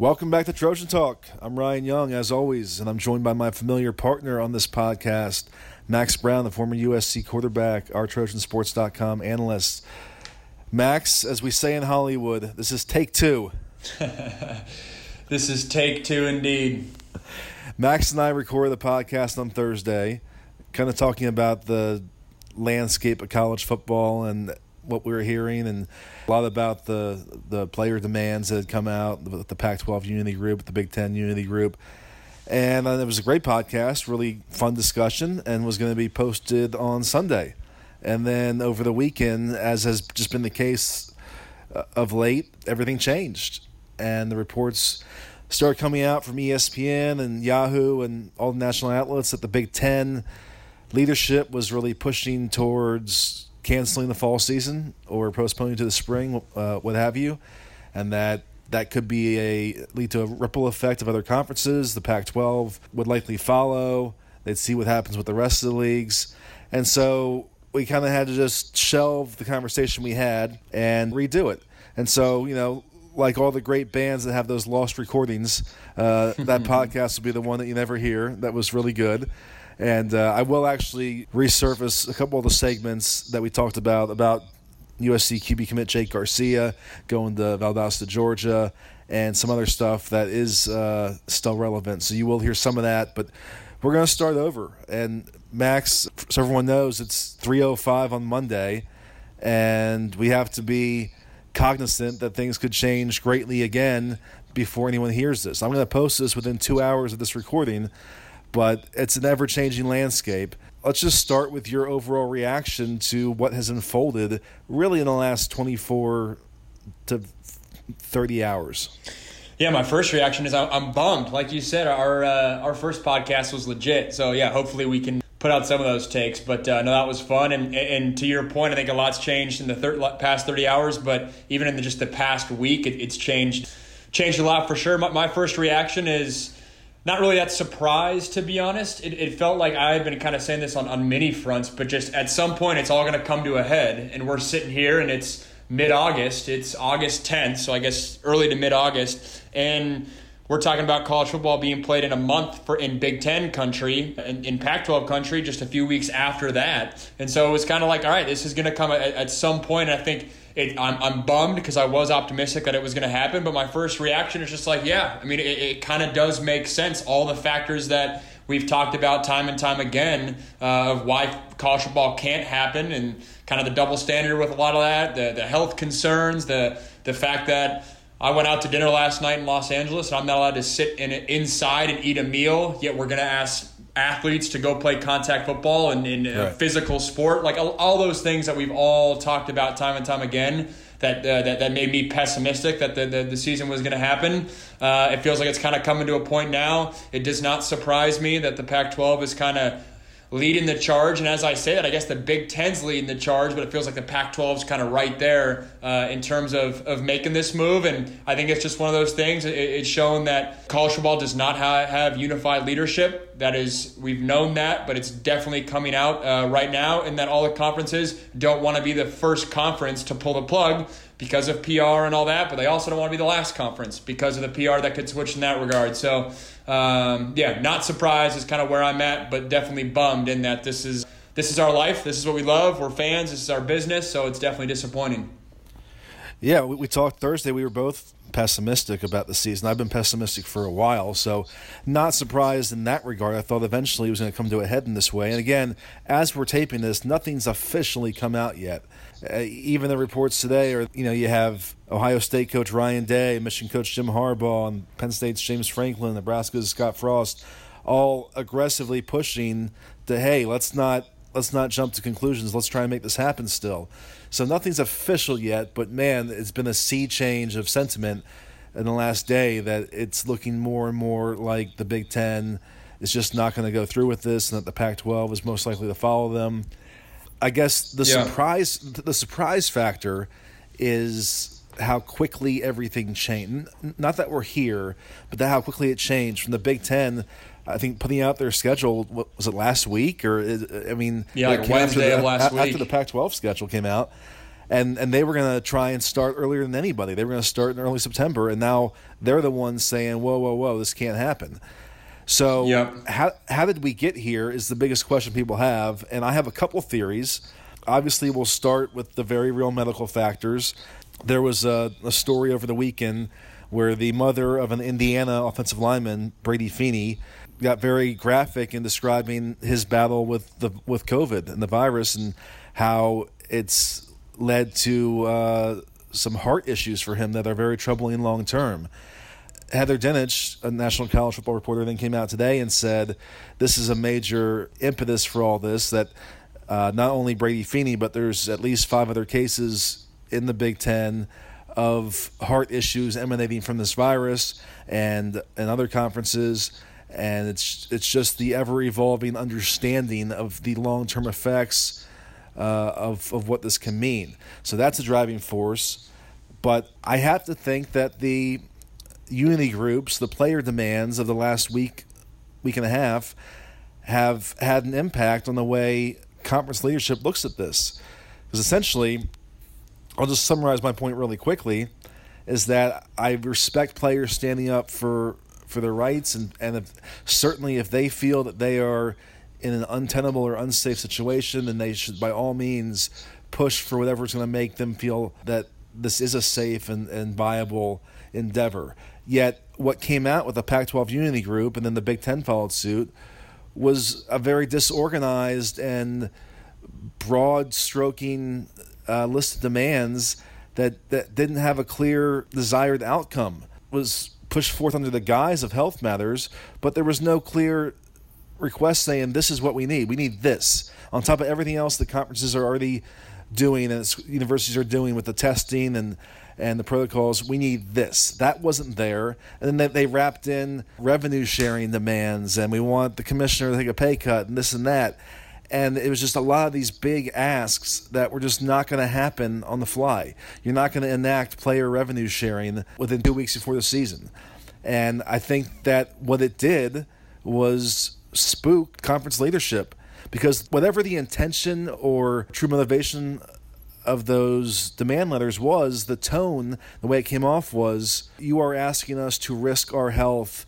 Welcome back to Trojan Talk. I'm Ryan Young, as always, and I'm joined by my familiar partner on this podcast, Max Brown, the former USC quarterback, our TrojanSports.com analyst. Max, as we say in Hollywood, this is take two. this is take two indeed. Max and I recorded the podcast on Thursday, kind of talking about the landscape of college football and what we were hearing and a lot about the the player demands that had come out with the Pac-12 Unity Group, the Big Ten Unity Group, and uh, it was a great podcast, really fun discussion, and was going to be posted on Sunday, and then over the weekend, as has just been the case uh, of late, everything changed, and the reports started coming out from ESPN and Yahoo and all the national outlets that the Big Ten leadership was really pushing towards canceling the fall season or postponing to the spring, uh, what have you, and that that could be a lead to a ripple effect of other conferences. The Pac-12 would likely follow. They'd see what happens with the rest of the leagues, and so we kind of had to just shelve the conversation we had and redo it. And so you know, like all the great bands that have those lost recordings, uh, that podcast will be the one that you never hear. That was really good. And uh, I will actually resurface a couple of the segments that we talked about about USC QB commit Jake Garcia going to Valdosta, Georgia, and some other stuff that is uh, still relevant. So you will hear some of that, but we're going to start over. And Max, so everyone knows, it's 3:05 on Monday, and we have to be cognizant that things could change greatly again before anyone hears this. I'm going to post this within two hours of this recording but it's an ever changing landscape. Let's just start with your overall reaction to what has unfolded really in the last 24 to 30 hours. Yeah, my first reaction is I'm bummed. Like you said, our uh, our first podcast was legit. So yeah, hopefully we can put out some of those takes. But uh, no, that was fun. And and to your point, I think a lot's changed in the thir- past 30 hours. But even in the, just the past week, it, it's changed changed a lot for sure. My, my first reaction is not really that surprised to be honest. It, it felt like I had been kind of saying this on, on many fronts, but just at some point it's all going to come to a head. And we're sitting here and it's mid August. It's August 10th, so I guess early to mid August. And we're talking about college football being played in a month for in Big Ten country, in, in Pac 12 country, just a few weeks after that. And so it was kind of like, all right, this is going to come at, at some point. I think it, I'm, I'm bummed because I was optimistic that it was going to happen, but my first reaction is just like, yeah, I mean, it, it kind of does make sense. All the factors that we've talked about time and time again uh, of why college football can't happen and kind of the double standard with a lot of that, the, the health concerns, the, the fact that I went out to dinner last night in Los Angeles and I'm not allowed to sit in inside and eat a meal, yet we're going to ask athletes to go play contact football and in right. physical sport, like all, all, those things that we've all talked about time and time again. That, uh, that, that made me pessimistic that the, the, the season was going to happen. Uh, it feels like it's kind of coming to a point now. It does not surprise me that the Pac 12 is kind of leading the charge. And as I say that, I guess the Big Ten's leading the charge, but it feels like the Pac 12 is kind of right there uh, in terms of, of making this move. And I think it's just one of those things. It, it's shown that college football does not ha- have unified leadership. That is, we've known that, but it's definitely coming out uh, right now, and that all the conferences don't want to be the first conference to pull the plug because of PR and all that, but they also don't want to be the last conference because of the PR that could switch in that regard. So um, yeah, not surprised is kind of where I'm at, but definitely bummed in that this is this is our life. This is what we love. We're fans. This is our business. So it's definitely disappointing. Yeah, we, we talked Thursday. We were both pessimistic about the season. I've been pessimistic for a while, so not surprised in that regard. I thought eventually it was going to come to a head in this way. And again, as we're taping this, nothing's officially come out yet. Uh, even the reports today are, you know, you have Ohio State coach Ryan Day, Michigan coach Jim Harbaugh, and Penn State's James Franklin, Nebraska's Scott Frost, all aggressively pushing to, hey, let's not let's not jump to conclusions. Let's try and make this happen still. So nothing's official yet, but man, it's been a sea change of sentiment in the last day that it's looking more and more like the Big Ten is just not going to go through with this, and that the Pac-12 is most likely to follow them. I guess the yeah. surprise the surprise factor is how quickly everything changed. Not that we're here, but that how quickly it changed from the Big Ten. I think putting out their schedule what, was it last week or I mean yeah like Wednesday the, of last after week the Pac-12 schedule came out and and they were going to try and start earlier than anybody. They were going to start in early September, and now they're the ones saying, "Whoa, whoa, whoa, this can't happen." So yep. how how did we get here is the biggest question people have, and I have a couple theories. Obviously, we'll start with the very real medical factors. There was a, a story over the weekend where the mother of an Indiana offensive lineman, Brady Feeney, got very graphic in describing his battle with the with COVID and the virus and how it's led to uh, some heart issues for him that are very troubling long term. Heather Dinich, a national college football reporter, then came out today and said this is a major impetus for all this. That uh, not only Brady Feeney, but there's at least five other cases in the Big Ten of heart issues emanating from this virus and and other conferences and it's it's just the ever evolving understanding of the long term effects uh, of of what this can mean. So that's a driving force. But I have to think that the unity groups, the player demands of the last week, week and a half, have had an impact on the way conference leadership looks at this. Because essentially, I'll just summarize my point really quickly, is that I respect players standing up for for their rights, and and if, certainly if they feel that they are in an untenable or unsafe situation, then they should by all means push for whatever is going to make them feel that this is a safe and, and viable endeavor. Yet, what came out with the Pac 12 Unity Group and then the Big Ten followed suit was a very disorganized and broad stroking uh, list of demands that, that didn't have a clear desired outcome. Was pushed forth under the guise of health matters, but there was no clear request saying this is what we need. We need this on top of everything else the conferences are already doing and universities are doing with the testing and and the protocols. We need this. That wasn't there, and then they, they wrapped in revenue sharing demands, and we want the commissioner to take a pay cut and this and that. And it was just a lot of these big asks that were just not going to happen on the fly. You're not going to enact player revenue sharing within two weeks before the season. And I think that what it did was spook conference leadership because whatever the intention or true motivation of those demand letters was, the tone, the way it came off was, you are asking us to risk our health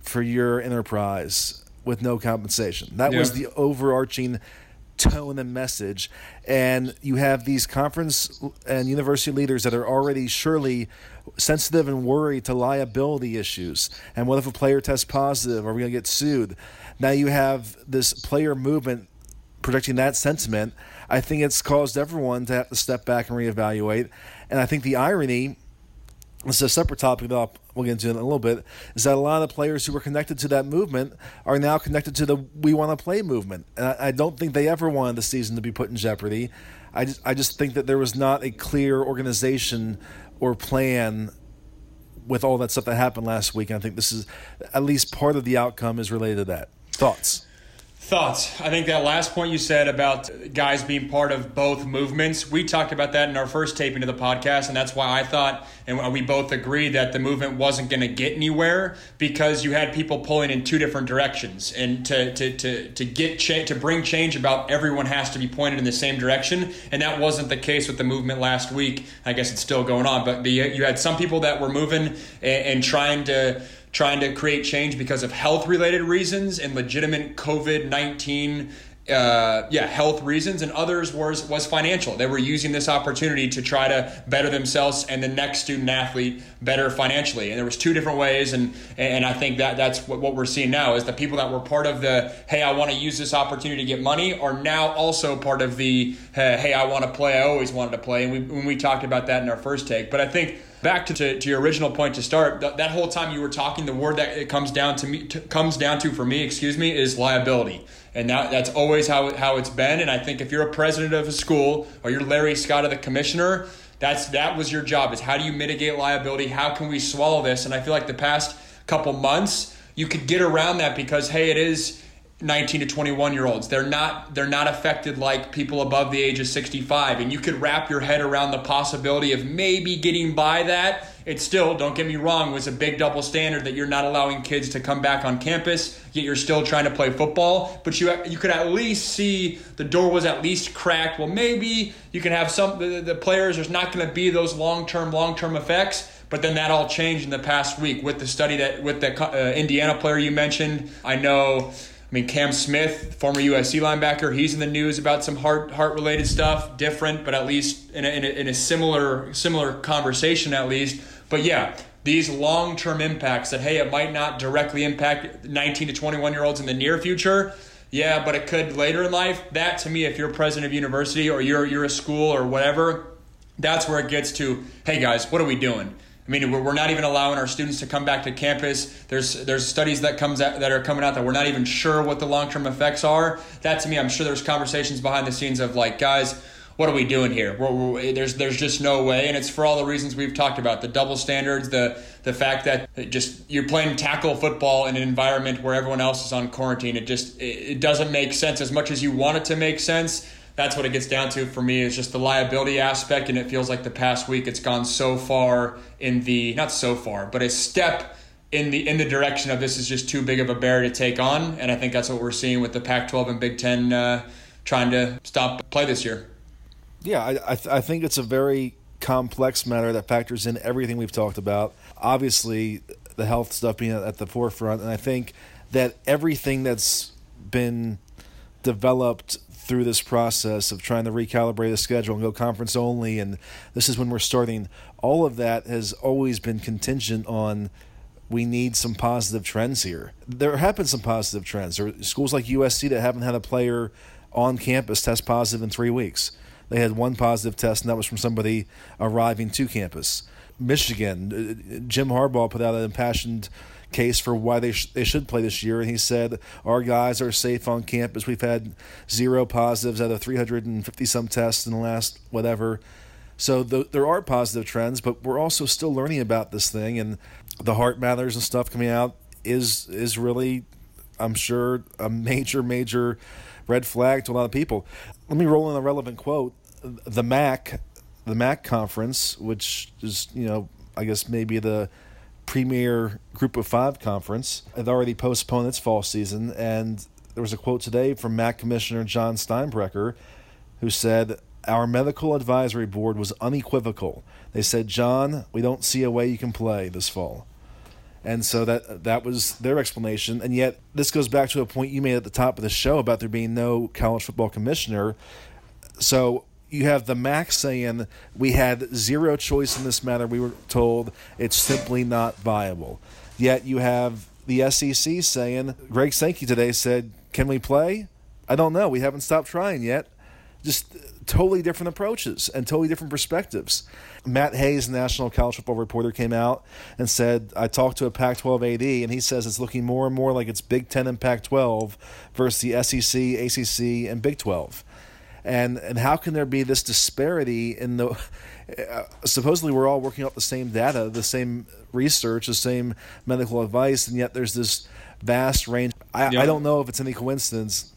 for your enterprise with no compensation. That yeah. was the overarching tone and message. And you have these conference and university leaders that are already surely sensitive and worried to liability issues. And what if a player tests positive? Are we going to get sued? Now you have this player movement projecting that sentiment. I think it's caused everyone to have to step back and reevaluate. And I think the irony this is a separate topic that we'll get into in a little bit, is that a lot of players who were connected to that movement are now connected to the We Want to Play movement. And I, I, don't think they ever wanted the season to be put in jeopardy. I just, I just think that there was not a clear organization or plan with all that stuff that happened last week. And I think this is at least part of the outcome is related to that. Thoughts? Thoughts. I think that last point you said about guys being part of both movements, we talked about that in our first taping of the podcast, and that's why I thought, and we both agreed that the movement wasn't going to get anywhere because you had people pulling in two different directions, and to to to to get cha- to bring change about everyone has to be pointed in the same direction, and that wasn't the case with the movement last week. I guess it's still going on, but the, you had some people that were moving and, and trying to trying to create change because of health related reasons and legitimate COVID 19 uh, yeah, health reasons, and others was was financial. They were using this opportunity to try to better themselves and the next student athlete better financially. And there was two different ways, and and I think that that's what, what we're seeing now is the people that were part of the hey, I want to use this opportunity to get money are now also part of the hey, I want to play. I always wanted to play, and we when we talked about that in our first take. But I think back to, to, to, your original point to start th- that whole time you were talking the word that it comes down to me comes down to for me excuse me is liability and that, that's always how, how it's been. And i think if you're a president of a school or you're larry scott of the commissioner that's that was your job is how do you mitigate liability? How can we swallow this? And i feel like the past couple months you could get around that because hey it is 19 to 21 year olds. They're not they're not affected like people above the age of 65 and you could wrap your head around the possibility of maybe getting by that. It still, don't get me wrong, was a big double standard that you're not allowing kids to come back on campus, yet you're still trying to play football, but you you could at least see the door was at least cracked. Well, maybe you can have some the, the players there's not going to be those long-term long-term effects. But then that all changed in the past week with the study that with the uh, Indiana player you mentioned. I know I mean, Cam Smith, former USC linebacker, he's in the news about some heart heart related stuff, different, but at least in a, in a, in a similar similar conversation at least. But yeah, these long term impacts that hey, it might not directly impact 19 to 21 year olds in the near future. Yeah, but it could later in life. That to me, if you're president of university or you're you're a school or whatever, that's where it gets to. Hey guys, what are we doing? I mean, we're not even allowing our students to come back to campus. There's there's studies that comes out, that are coming out that we're not even sure what the long term effects are. That to me, I'm sure there's conversations behind the scenes of like, guys, what are we doing here? We're, we're, there's there's just no way, and it's for all the reasons we've talked about: the double standards, the the fact that just you're playing tackle football in an environment where everyone else is on quarantine. It just it, it doesn't make sense as much as you want it to make sense that's what it gets down to for me is just the liability aspect and it feels like the past week it's gone so far in the not so far but a step in the in the direction of this is just too big of a bear to take on and i think that's what we're seeing with the pac 12 and big 10 uh, trying to stop play this year. Yeah i, I, th- I think it's a very complex matter that factors in everything we've talked about. Obviously the health stuff being at the forefront and i think that everything that's been developed through this process of trying to recalibrate the schedule and go conference only, and this is when we're starting. All of that has always been contingent on we need some positive trends here. There have been some positive trends. There are schools like USC that haven't had a player on campus test positive in three weeks. They had one positive test, and that was from somebody arriving to campus. Michigan, uh, Jim Harbaugh put out an impassioned case for why they sh- they should play this year, and he said our guys are safe on campus. We've had zero positives out of 350 some tests in the last whatever. So the, there are positive trends, but we're also still learning about this thing, and the heart matters and stuff coming out is is really, I'm sure, a major major red flag to a lot of people. Let me roll in a relevant quote. The MAC, the MAC conference, which is you know I guess maybe the premier Group of Five conference had already postponed its fall season, and there was a quote today from MAC Commissioner John Steinbrecher, who said, "Our medical advisory board was unequivocal. They said, John, we don't see a way you can play this fall." And so that that was their explanation. And yet, this goes back to a point you made at the top of the show about there being no college football commissioner. So you have the MAC saying we had zero choice in this matter. We were told it's simply not viable. Yet you have the SEC saying Greg Sankey today said, "Can we play?" I don't know. We haven't stopped trying yet. Just uh, totally different approaches and totally different perspectives. Matt Hayes, national college football reporter, came out and said, I talked to a Pac 12 AD, and he says it's looking more and more like it's Big 10 and Pac 12 versus the SEC, ACC, and Big 12 and and how can there be this disparity in the uh, supposedly we're all working off the same data the same research the same medical advice and yet there's this vast range i, I don't know if it's any coincidence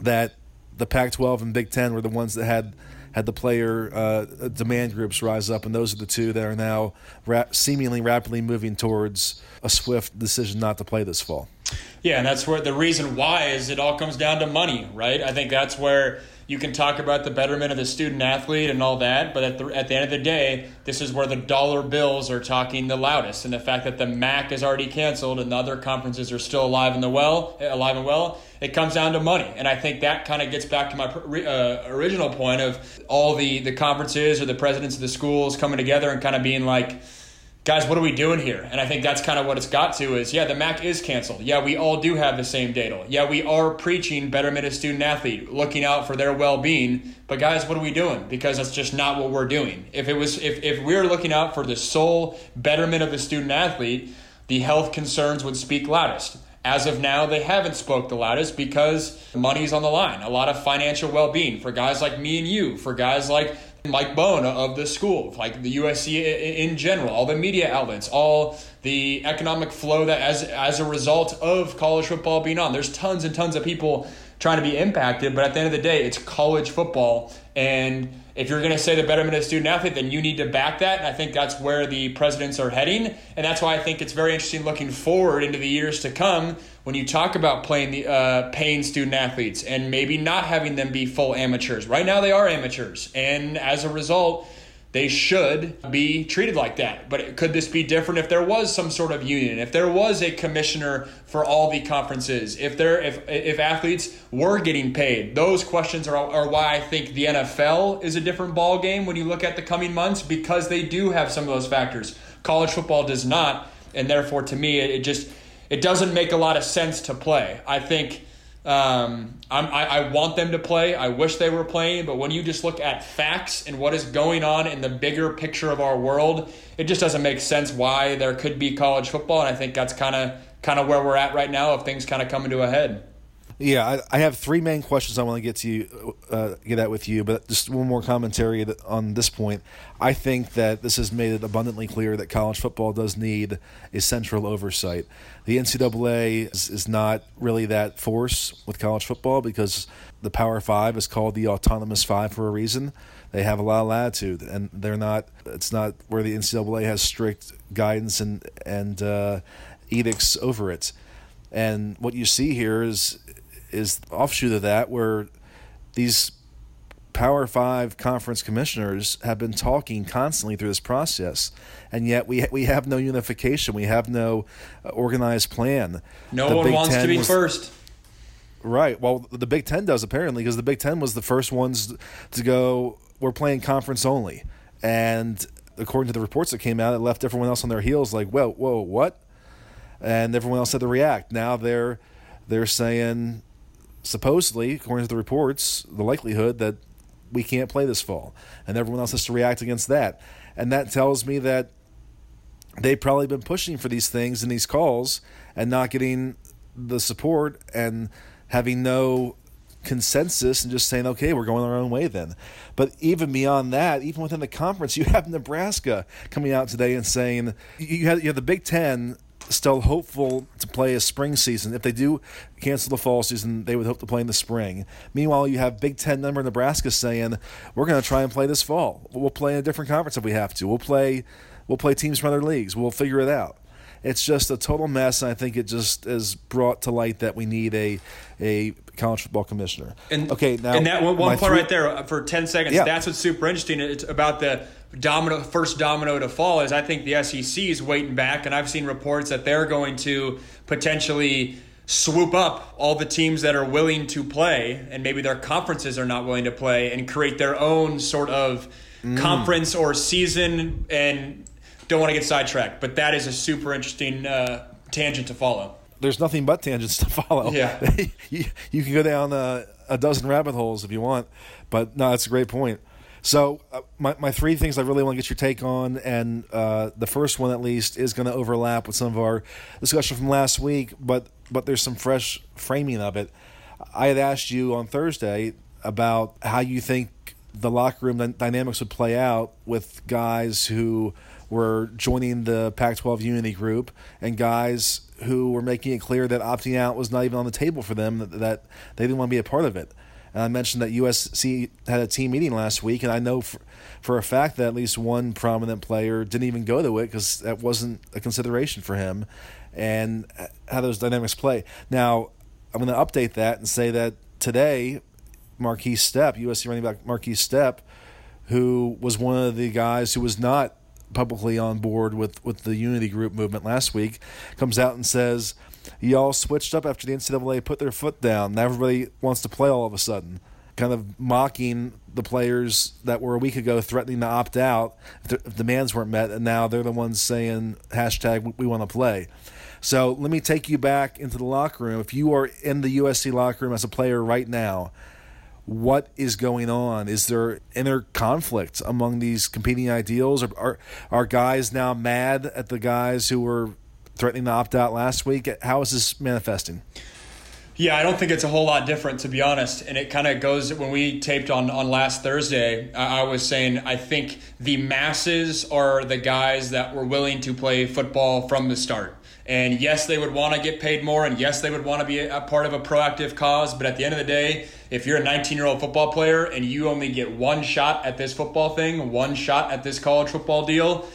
that the pac 12 and big 10 were the ones that had had the player uh, demand groups rise up, and those are the two that are now ra- seemingly rapidly moving towards a swift decision not to play this fall. Yeah, and that's where the reason why is it all comes down to money, right? I think that's where you can talk about the betterment of the student athlete and all that, but at the, at the end of the day, this is where the dollar bills are talking the loudest. And the fact that the MAC is already canceled and the other conferences are still alive and the well, alive and well, it comes down to money. And I think that kind of gets back to my uh, original point of all the the conferences or the presidents of the schools coming together and kind of being like guys, what are we doing here? And I think that's kind of what it's got to is, yeah, the MAC is canceled. Yeah, we all do have the same data. Yeah, we are preaching betterment of student athlete, looking out for their well-being. But guys, what are we doing? Because that's just not what we're doing. If it was, if, if we are looking out for the sole betterment of the student athlete, the health concerns would speak loudest. As of now, they haven't spoke the loudest because money's on the line. A lot of financial well-being for guys like me and you, for guys like Mike Bohn of the school, like the USC in general, all the media outlets, all the economic flow that as as a result of college football being on. There's tons and tons of people trying to be impacted, but at the end of the day, it's college football and if you're going to say the betterment of student athlete, then you need to back that. And I think that's where the presidents are heading. And that's why I think it's very interesting looking forward into the years to come when you talk about playing the uh, paying student athletes and maybe not having them be full amateurs. Right now, they are amateurs. And as a result, they should be treated like that. But could this be different if there was some sort of union, if there was a commissioner for all the conferences, if there if if athletes were getting paid? Those questions are, are why I think the NFL is a different ball game when you look at the coming months because they do have some of those factors. College football does not, and therefore to me it just it doesn't make a lot of sense to play. I think um, I, I want them to play. I wish they were playing, but when you just look at facts and what is going on in the bigger picture of our world, it just doesn't make sense why there could be college football. And I think that's kind of kind of where we're at right now. If things kind of come into a head. Yeah, I, I, have three main questions I want to get to you, uh, get at with you, but just one more commentary on this point. I think that this has made it abundantly clear that college football does need a central oversight. The NCAA is, is not really that force with college football because the Power Five is called the Autonomous Five for a reason. They have a lot of latitude, and they're not. It's not where the NCAA has strict guidance and and uh, edicts over it. And what you see here is is offshoot of that where these Power Five conference commissioners have been talking constantly through this process, and yet we we have no unification. We have no uh, organized plan. No the one Big wants Ten to be was, first. Right. Well, the Big Ten does apparently because the Big Ten was the first ones to go. We're playing conference only, and according to the reports that came out, it left everyone else on their heels. Like, whoa, whoa, what? And everyone else had to react. Now they're they're saying supposedly, according to the reports, the likelihood that we can't play this fall, and everyone else has to react against that. And that tells me that they've probably been pushing for these things and these calls and not getting the support and having no consensus and just saying, okay, we're going our own way then. But even beyond that, even within the conference, you have Nebraska coming out today and saying you have, you have the Big Ten still hopeful to play a spring season. If they do cancel the fall season, they would hope to play in the spring. Meanwhile, you have Big Ten member Nebraska saying, "We're going to try and play this fall. We'll play in a different conference if we have to. We'll play, we'll play teams from other leagues. We'll figure it out." It's just a total mess, and I think it just is brought to light that we need a a college football commissioner. And okay, now and that one, one part three, right there uh, for ten seconds. Yeah. That's what's super interesting. It's about the domino first domino to fall is I think the SEC is waiting back, and I've seen reports that they're going to potentially swoop up all the teams that are willing to play, and maybe their conferences are not willing to play, and create their own sort of mm. conference or season. And don't want to get sidetracked, but that is a super interesting uh, tangent to follow. There's nothing but tangents to follow. Yeah, you, you can go down a, a dozen rabbit holes if you want, but no, that's a great point. So, uh, my, my three things I really want to get your take on, and uh, the first one at least is going to overlap with some of our discussion from last week, but but there's some fresh framing of it. I had asked you on Thursday about how you think the locker room dynamics would play out with guys who were joining the Pac 12 Unity group and guys who were making it clear that opting out was not even on the table for them, that, that they didn't want to be a part of it. And I mentioned that USC had a team meeting last week, and I know for, for a fact that at least one prominent player didn't even go to it because that wasn't a consideration for him, and how those dynamics play. Now, I'm going to update that and say that today, Markese Stepp, USC running back Markese Stepp, who was one of the guys who was not publicly on board with, with the Unity Group movement last week, comes out and says – y'all switched up after the NCAA put their foot down. Now everybody wants to play all of a sudden, kind of mocking the players that were a week ago threatening to opt out if, if demands weren't met, and now they're the ones saying hashtag we want to play. So let me take you back into the locker room. If you are in the USC locker room as a player right now, what is going on? Is there inner conflict among these competing ideals? Are, are, are guys now mad at the guys who were threatening to opt out last week. How is this manifesting? Yeah, I don't think it's a whole lot different, to be honest. And it kind of goes when we taped on, on last Thursday. I, I was saying I think the masses are the guys that were willing to play football from the start. And yes, they would want to get paid more, and yes, they would want to be a part of a proactive cause. But at the end of the day, if you're a 19 year old football player and you only get one shot at this football thing, one shot at this college football deal,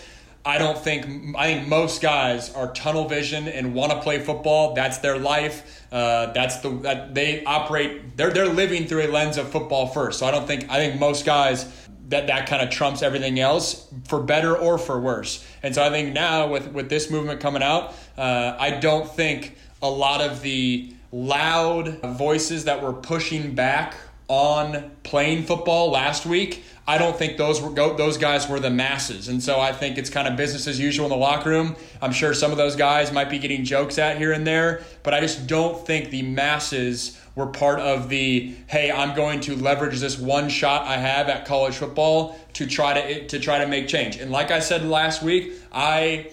I don't think I think most guys are tunnel vision and want to play football. That's their life. Uh, that's the that they operate. They're they're living through a lens of football first. So I don't think I think most guys that that kind of trumps everything else for better or for worse. And so I think now with with this movement coming out, uh, I don't think a lot of the loud voices that were pushing back on playing football last week I don't think those were those guys were the masses, and so I think it's kind of business as usual in the locker room. I'm sure some of those guys might be getting jokes at here and there, but I just don't think the masses were part of the hey, I'm going to leverage this one shot I have at college football to try to to try to make change. And like I said last week, I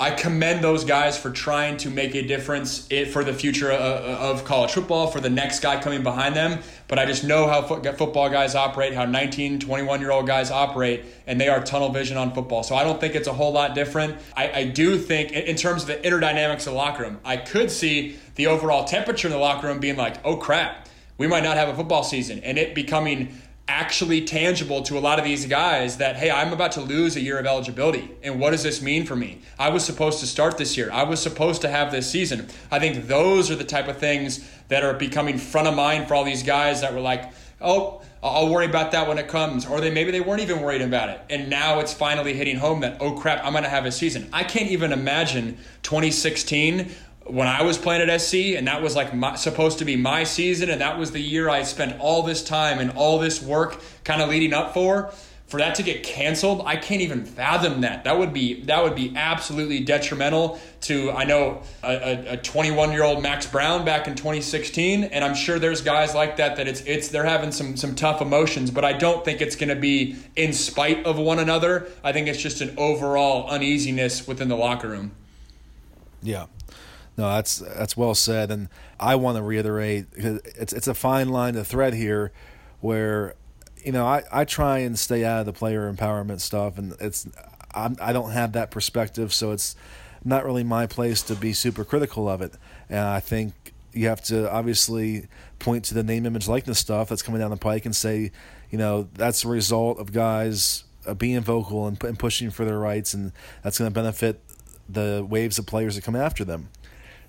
I commend those guys for trying to make a difference for the future uh, uh, of college football, for the next guy coming behind them. But I just know how football guys operate, how 19, 21 year old guys operate, and they are tunnel vision on football. So I don't think it's a whole lot different. I, I do think, in terms of the inner dynamics of the locker room, I could see the overall temperature in the locker room being like, oh crap, we might not have a football season, and it becoming actually tangible to a lot of these guys that hey i'm about to lose a year of eligibility. And what does this mean for me? I was supposed to start this year. I was supposed to have this season. I think those are the type of things that are becoming front of mind for all these guys that were like oh i'll worry about that when it comes. Or they maybe they weren't even worried about it. And now it's finally hitting home that oh crap i'm going to have a season. I can't even imagine 2016 when I was playing at SC, and that was like my, supposed to be my season, and that was the year I spent all this time and all this work kind of leading up for. For that to get canceled, I can't even fathom that. That would be that would be absolutely detrimental to I know a 21 year old Max Brown back in 2016, and I'm sure there's guys like that that it's it's they're having some some tough emotions, but I don't think it's going to be in spite of one another. I think it's just an overall uneasiness within the locker room. Yeah, no, that's that's well said, and I want to reiterate it's it's a fine line to thread here, where you know I, I try and stay out of the player empowerment stuff, and it's I'm, I don't have that perspective, so it's not really my place to be super critical of it, and I think you have to obviously point to the name, image, likeness stuff that's coming down the pike and say, you know, that's a result of guys uh, being vocal and, and pushing for their rights, and that's going to benefit the waves of players that come after them.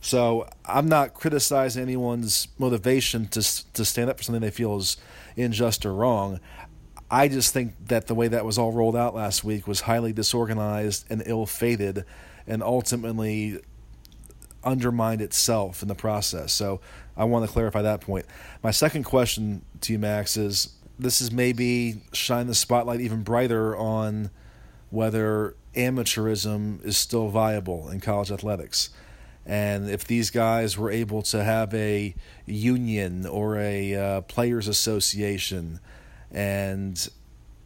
So I'm not criticizing anyone's motivation to to stand up for something they feel is unjust or wrong. I just think that the way that was all rolled out last week was highly disorganized and ill-fated, and ultimately undermined itself in the process. So I want to clarify that point. My second question to you, Max, is this is maybe shine the spotlight even brighter on whether amateurism is still viable in college athletics. And if these guys were able to have a union or a uh, players' association and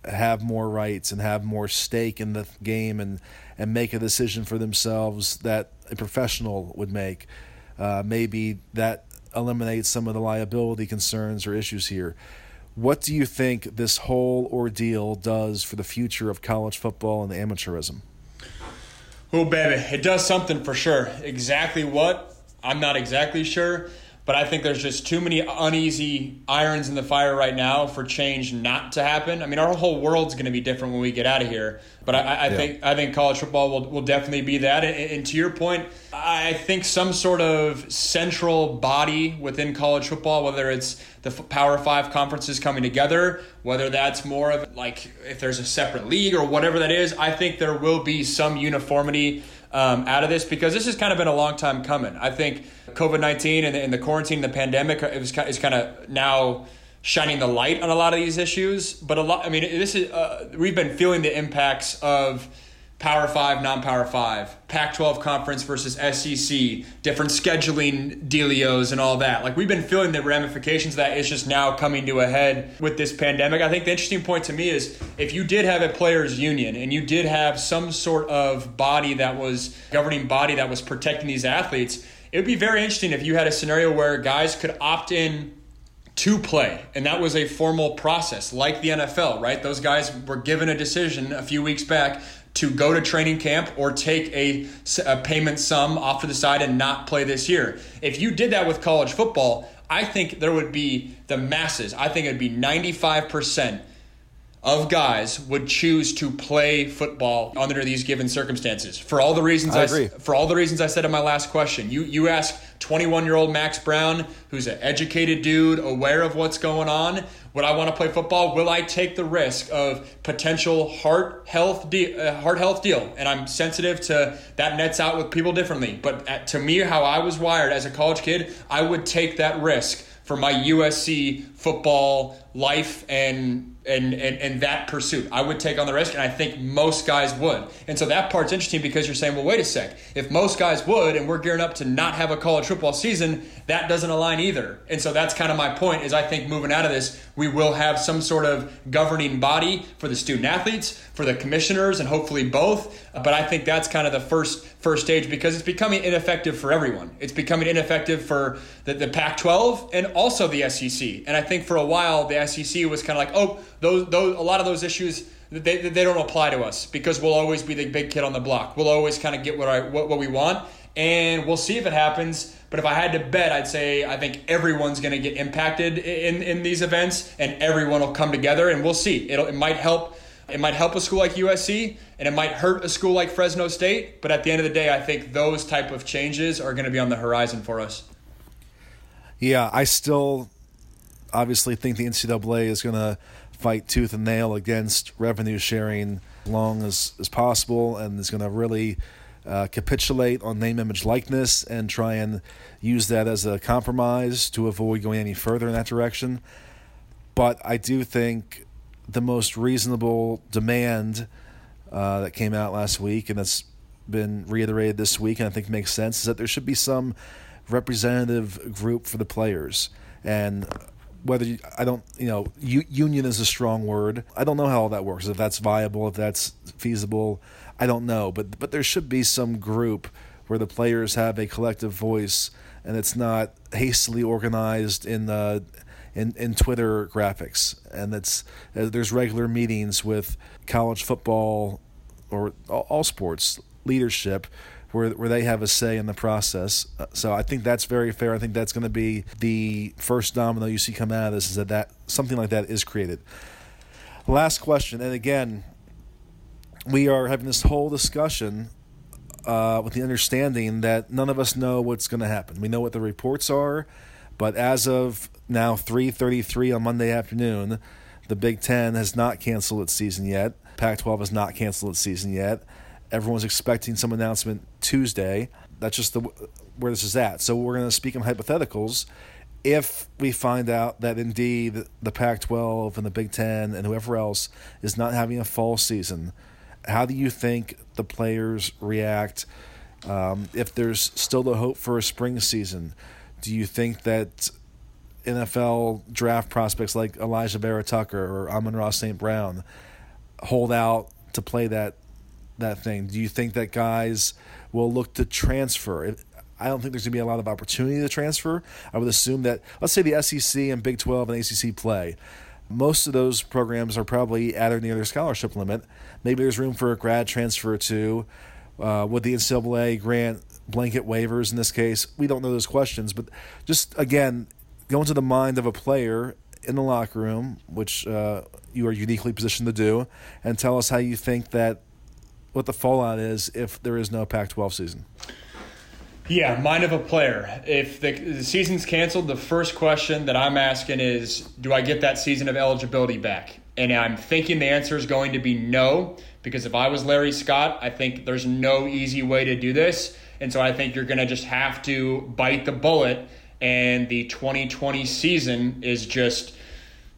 have more rights and have more stake in the game and, and make a decision for themselves that a professional would make, uh, maybe that eliminates some of the liability concerns or issues here. What do you think this whole ordeal does for the future of college football and amateurism? Oh, baby, it does something for sure. Exactly what? I'm not exactly sure, but I think there's just too many uneasy irons in the fire right now for change not to happen. I mean, our whole world's going to be different when we get out of here, but I, I yeah. think I think college football will, will definitely be that. And, and to your point, I think some sort of central body within college football, whether it's the Power Five conferences coming together, whether that's more of like if there's a separate league or whatever that is, I think there will be some uniformity um, out of this because this has kind of been a long time coming. I think COVID 19 and, and, the quarantine, the pandemic, it was, is kind of now shining the light on a lot of these issues. But a lot, I mean, this is, uh, we've been feeling the impacts of Power 5, non Power 5, Pac 12 conference versus SEC, different scheduling dealios and all that. Like, we've been feeling the ramifications of that is just now coming to a head with this pandemic. I think the interesting point to me is if you did have a players' union and you did have some sort of body that was governing body that was protecting these athletes, it would be very interesting if you had a scenario where guys could opt in to play. And that was a formal process, like the NFL, right? Those guys were given a decision a few weeks back to go to training camp or take a, a payment sum off to the side and not play this year. If you did that with college football, I think there would be the masses. I think it'd be 95% of guys would choose to play football under these given circumstances for all the reasons I, I agree. for all the reasons I said in my last question. You you ask 21 year old Max Brown, who's an educated dude, aware of what's going on. Would I want to play football? Will I take the risk of potential heart health de- uh, heart health deal? And I'm sensitive to that nets out with people differently. But at, to me, how I was wired as a college kid, I would take that risk for my USC football life and and, and and that pursuit. I would take on the risk, and I think most guys would. And so that part's interesting because you're saying, well, wait a sec. If most guys would, and we're gearing up to not have a college football season, that doesn't align either. And so that's kind of my point. Is I think moving out of this, we will have some sort of governing body for the student athletes, for the commissioners, and hopefully both. But I think that's kind of the first first stage because it's becoming ineffective for everyone. It's becoming ineffective for the, the Pac-12 and also the SEC. And I think for a while the SEC was kind of like, oh those, those a lot of those issues they, they don't apply to us because we'll always be the big kid on the block. We'll always kind of get what I what, what we want, and we'll see if it happens. But if I had to bet, I'd say I think everyone's going to get impacted in in these events, and everyone will come together, and we'll see. It'll, it might help. It might help a school like USC, and it might hurt a school like Fresno State. But at the end of the day, I think those type of changes are going to be on the horizon for us. Yeah, I still obviously think the NCAA is going to fight tooth and nail against revenue sharing as long as, as possible and is going to really uh, capitulate on name, image, likeness and try and use that as a compromise to avoid going any further in that direction. But I do think the most reasonable demand uh, that came out last week and that's been reiterated this week and I think makes sense is that there should be some representative group for the players. And whether you, I don't, you know, u- union is a strong word. I don't know how all that works. If that's viable, if that's feasible, I don't know. But but there should be some group where the players have a collective voice, and it's not hastily organized in the in, in Twitter graphics. And it's uh, there's regular meetings with college football or all, all sports leadership where where they have a say in the process. Uh, so I think that's very fair. I think that's going to be the first domino you see come out of this is that, that something like that is created. Last question, and again, we are having this whole discussion uh, with the understanding that none of us know what's going to happen. We know what the reports are, but as of now, three thirty-three on Monday afternoon, the Big Ten has not canceled its season yet. Pac-12 has not canceled its season yet. Everyone's expecting some announcement Tuesday. That's just the where this is at. So we're going to speak in hypotheticals. If we find out that indeed the Pac-12 and the Big Ten and whoever else is not having a fall season, how do you think the players react? Um, if there's still the hope for a spring season, do you think that NFL draft prospects like Alijah Vera-Tucker or Amon-Ra St. Brown hold out to play that that thing? Do you think that guys will look to transfer? I don't think there's going to be a lot of opportunity to transfer. I would assume that, let's say the SEC and Big 12 and ACC play. Most of those programs are probably at or near their scholarship limit. Maybe there's room for a grad transfer too. Uh, would the NCAA grant blanket waivers in this case? We don't know those questions, but just again, go into the mind of a player in the locker room, which uh, you are uniquely positioned to do, and tell us how you think that what the fallout is if there is no Pac-12 season. Yeah, mind of a player. If the, the, season's canceled, the first question that I'm asking is, do I get that season of eligibility back? And I'm thinking the answer is going to be no, because if I was Larry Scott, I think there's no easy way to do this. And so I think you're going to just have to bite the bullet, and the 2020 season is just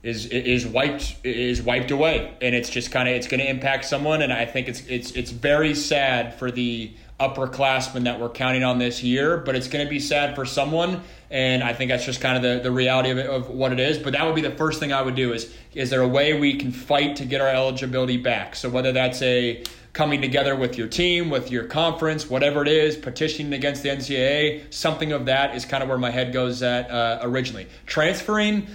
is is wiped is wiped away, and it's just kind of it's going to impact someone, and I think it's it's it's very sad for the upperclassmen that we're counting on this year, but it's going to be sad for someone, and I think that's just kind of the, the reality of, it, of what it is. But that would be the first thing I would do is is there a way we can fight to get our eligibility back? So whether that's a coming together with your team, with your conference, whatever it is, petitioning against the NCAA, something of that is kind of where my head goes at uh, originally. Transferring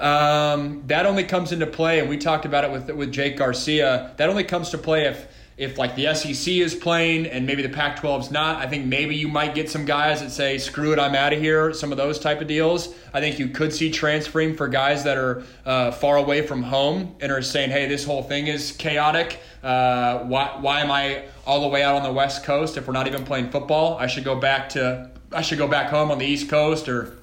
um, that only comes into play, and we talked about it with with Jake Garcia. That only comes to play if if like the SEC is playing and maybe the Pac-12 is not. I think maybe you might get some guys that say, "Screw it, I'm out of here." Some of those type of deals. I think you could see transferring for guys that are uh, far away from home and are saying, "Hey, this whole thing is chaotic. Uh, why why am I all the way out on the West Coast if we're not even playing football? I should go back to I should go back home on the East Coast or."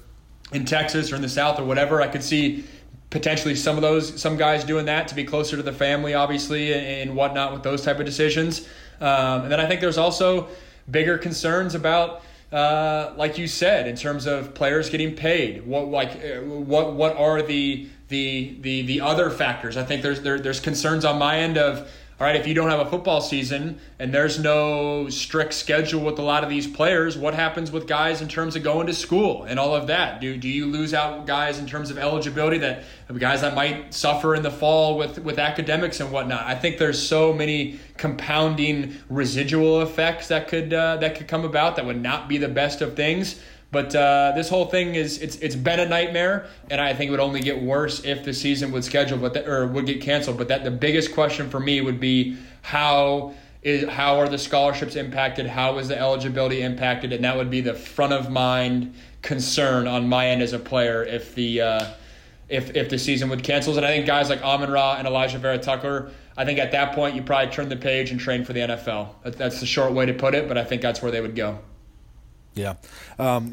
in Texas or in the South or whatever. I could see potentially some of those some guys doing that to be closer to the family, obviously, and whatnot with those type of decisions. Um, and then I think there's also bigger concerns about. Uh, like you said, in terms of players getting paid, what like uh, what what are the the the the other factors? I think there's there, there's concerns on my end of all right, if you don't have a football season and there's no strict schedule with a lot of these players, what happens with guys in terms of going to school and all of that? Do, do you lose out guys in terms of eligibility that guys that might suffer in the fall with, with academics and whatnot? I think there's so many compounding residual effects that could uh, that could come about that would not be the best of things. But uh, this whole thing is it's it's been a nightmare, and I think it would only get worse if the season would schedule, but the, or would get canceled. But that the biggest question for me would be how is how are the scholarships impacted? How is the eligibility impacted? And that would be the front of mind concern on my end as a player if the uh, if if the season would cancel. And I think guys like Amon-Ra and Alijah Vera-Tucker, I think at that point you probably turn the page and train for the NFL. That's the short way to put it, but I think that's where they would go. Yeah. Um,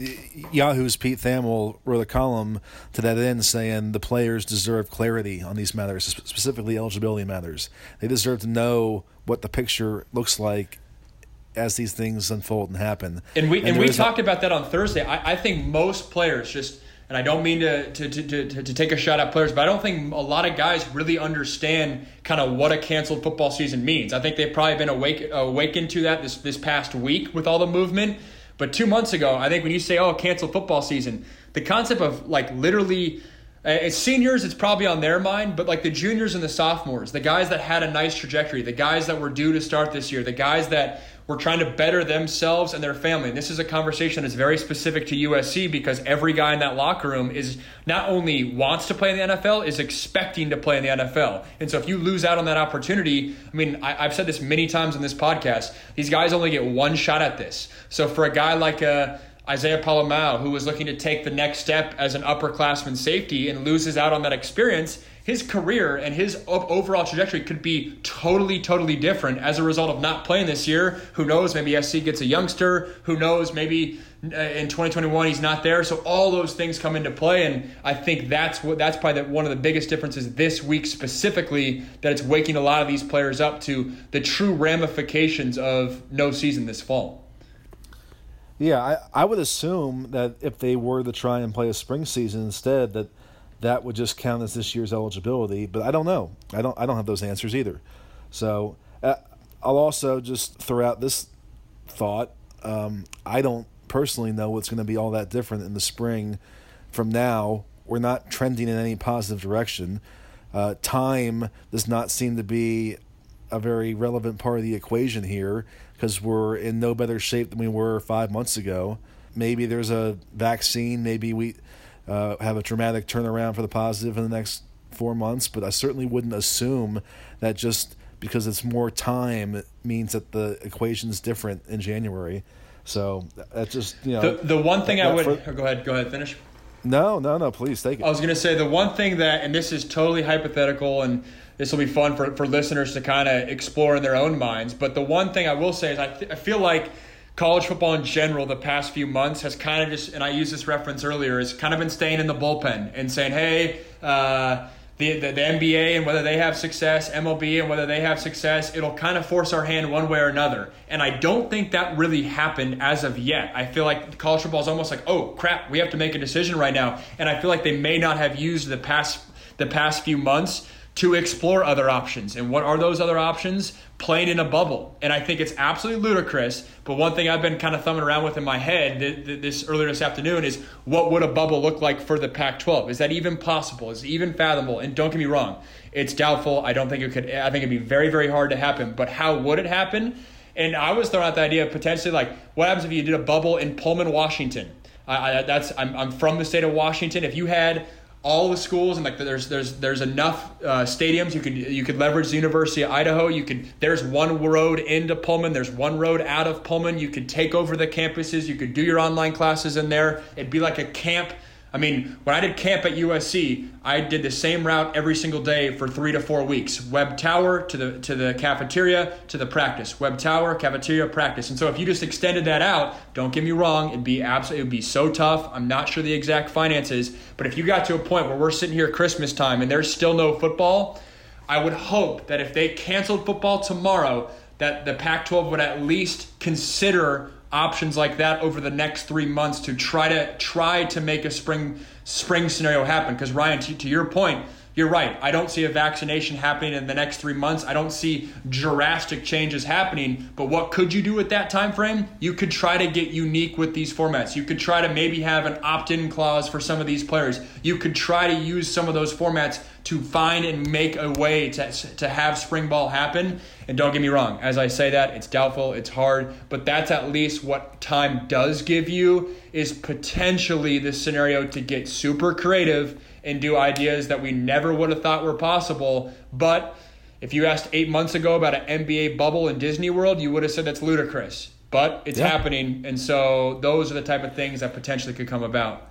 Yahoo's Pete Thamel wrote a column to that end saying the players deserve clarity on these matters, specifically eligibility matters. They deserve to know what the picture looks like as these things unfold and happen. And we and, and we talked a- about that on Thursday. I, I think most players just and I don't mean to, to, to, to, to take a shot at players, but I don't think a lot of guys really understand kind of what a canceled football season means. I think they've probably been awake, awakened to that this, this past week with all the movement. But two months ago, I think when you say, oh, cancel football season, the concept of like literally uh, as seniors, it's probably on their mind, but like the juniors and the sophomores, the guys that had a nice trajectory, the guys that were due to start this year, the guys that were trying to better themselves and their family. And this is a conversation that's very specific to USC because every guy in that locker room is not only wants to play in the NFL, is expecting to play in the NFL. And so if you lose out on that opportunity, I mean, I, have said this many times in this podcast, these guys only get one shot at this. So for a guy like a uh, Isaiah Pola-Mao, who was looking to take the next step as an upperclassman safety and loses out on that experience, his career and his overall trajectory could be totally, totally different as a result of not playing this year. Who knows? Maybe SC gets a youngster. Who knows? Maybe uh, in 2021 he's not there. So all those things come into play, and I think that's what that's probably one of the biggest differences this week specifically that it's waking a lot of these players up to the true ramifications of no season this fall. Yeah, I, I would assume that if they were to try and play a spring season instead, that that would just count as this year's eligibility. But I don't know. I don't. I don't have those answers either. So uh, I'll also just throw out this thought. Um, I don't personally know what's going to be all that different in the spring from now. We're not trending in any positive direction. Uh, time does not seem to be a very relevant part of the equation here because we're in no better shape than we were five months ago. Maybe there's a vaccine. Maybe we uh, have a dramatic turnaround for the positive in the next four months. But I certainly wouldn't assume that just because it's more time means that the equation is different in January. So that's just you know the, the one thing I would for, go ahead go ahead finish. No, no, no. Please take it. I was going to say the one thing that, and this is totally hypothetical, and this will be fun for, for listeners to kind of explore in their own minds. But the one thing I will say is I, th- I feel like college football in general the past few months has kind of just, and I used this reference earlier, has kind of been staying in the bullpen and saying, hey, uh, the, the, the, NBA and whether they have success, MLB and whether they have success, it'll kind of force our hand one way or another. And I don't think that really happened as of yet. I feel like college football is almost like, oh crap, we have to make a decision right now. And I feel like they may not have used the past the past few months to explore other options. And what are those other options? Playing in a bubble. And I think it's absolutely ludicrous. But one thing I've been kind of thumbing around with in my head this earlier this afternoon is what would a bubble look like for the Pac 12? Is that even possible? Is it even fathomable? And don't get me wrong, it's doubtful. I don't think it could, I think it'd be very, very hard to happen. But how would it happen? And I was throwing out the idea of potentially like, what happens if you did a bubble in Pullman, Washington? I, I, that's I'm, I'm from the state of Washington. If you had all the schools and like there's there's there's enough uh, stadiums you could you could leverage the University of Idaho. You could there's one road into Pullman. There's one road out of Pullman. You could take over the campuses. You could do your online classes in there. It'd be like a camp I mean, when I did camp at USC, I did the same route every single day for three to four weeks. Webb Tower to the to the cafeteria to the practice. Webb Tower, cafeteria, practice. And so if you just extended that out, don't get me wrong, it'd be absolutely it'd be so tough. I'm not sure the exact finances, but if you got to a point where we're sitting here Christmas time and there's still no football, I would hope that if they canceled football tomorrow, that the Pac-12 would at least consider options like that over the next three months to try to try to make a spring spring scenario happen. Because Ryan, to, to your point, you're right. I don't see a vaccination happening in the next three months. I don't see drastic changes happening. But what could you do at that time frame? You could try to get unique with these formats. You could try to maybe have an opt-in clause for some of these players. You could try to use some of those formats to find and make a way to, to have spring ball happen. And don't get me wrong, as I say that, it's doubtful, it's hard, but that's at least what time does give you is potentially the scenario to get super creative and do ideas that we never would have thought were possible. But if you asked eight months ago about an NBA bubble in Disney World, you would have said that's ludicrous. But it's yeah. happening, and so those are the type of things that potentially could come about.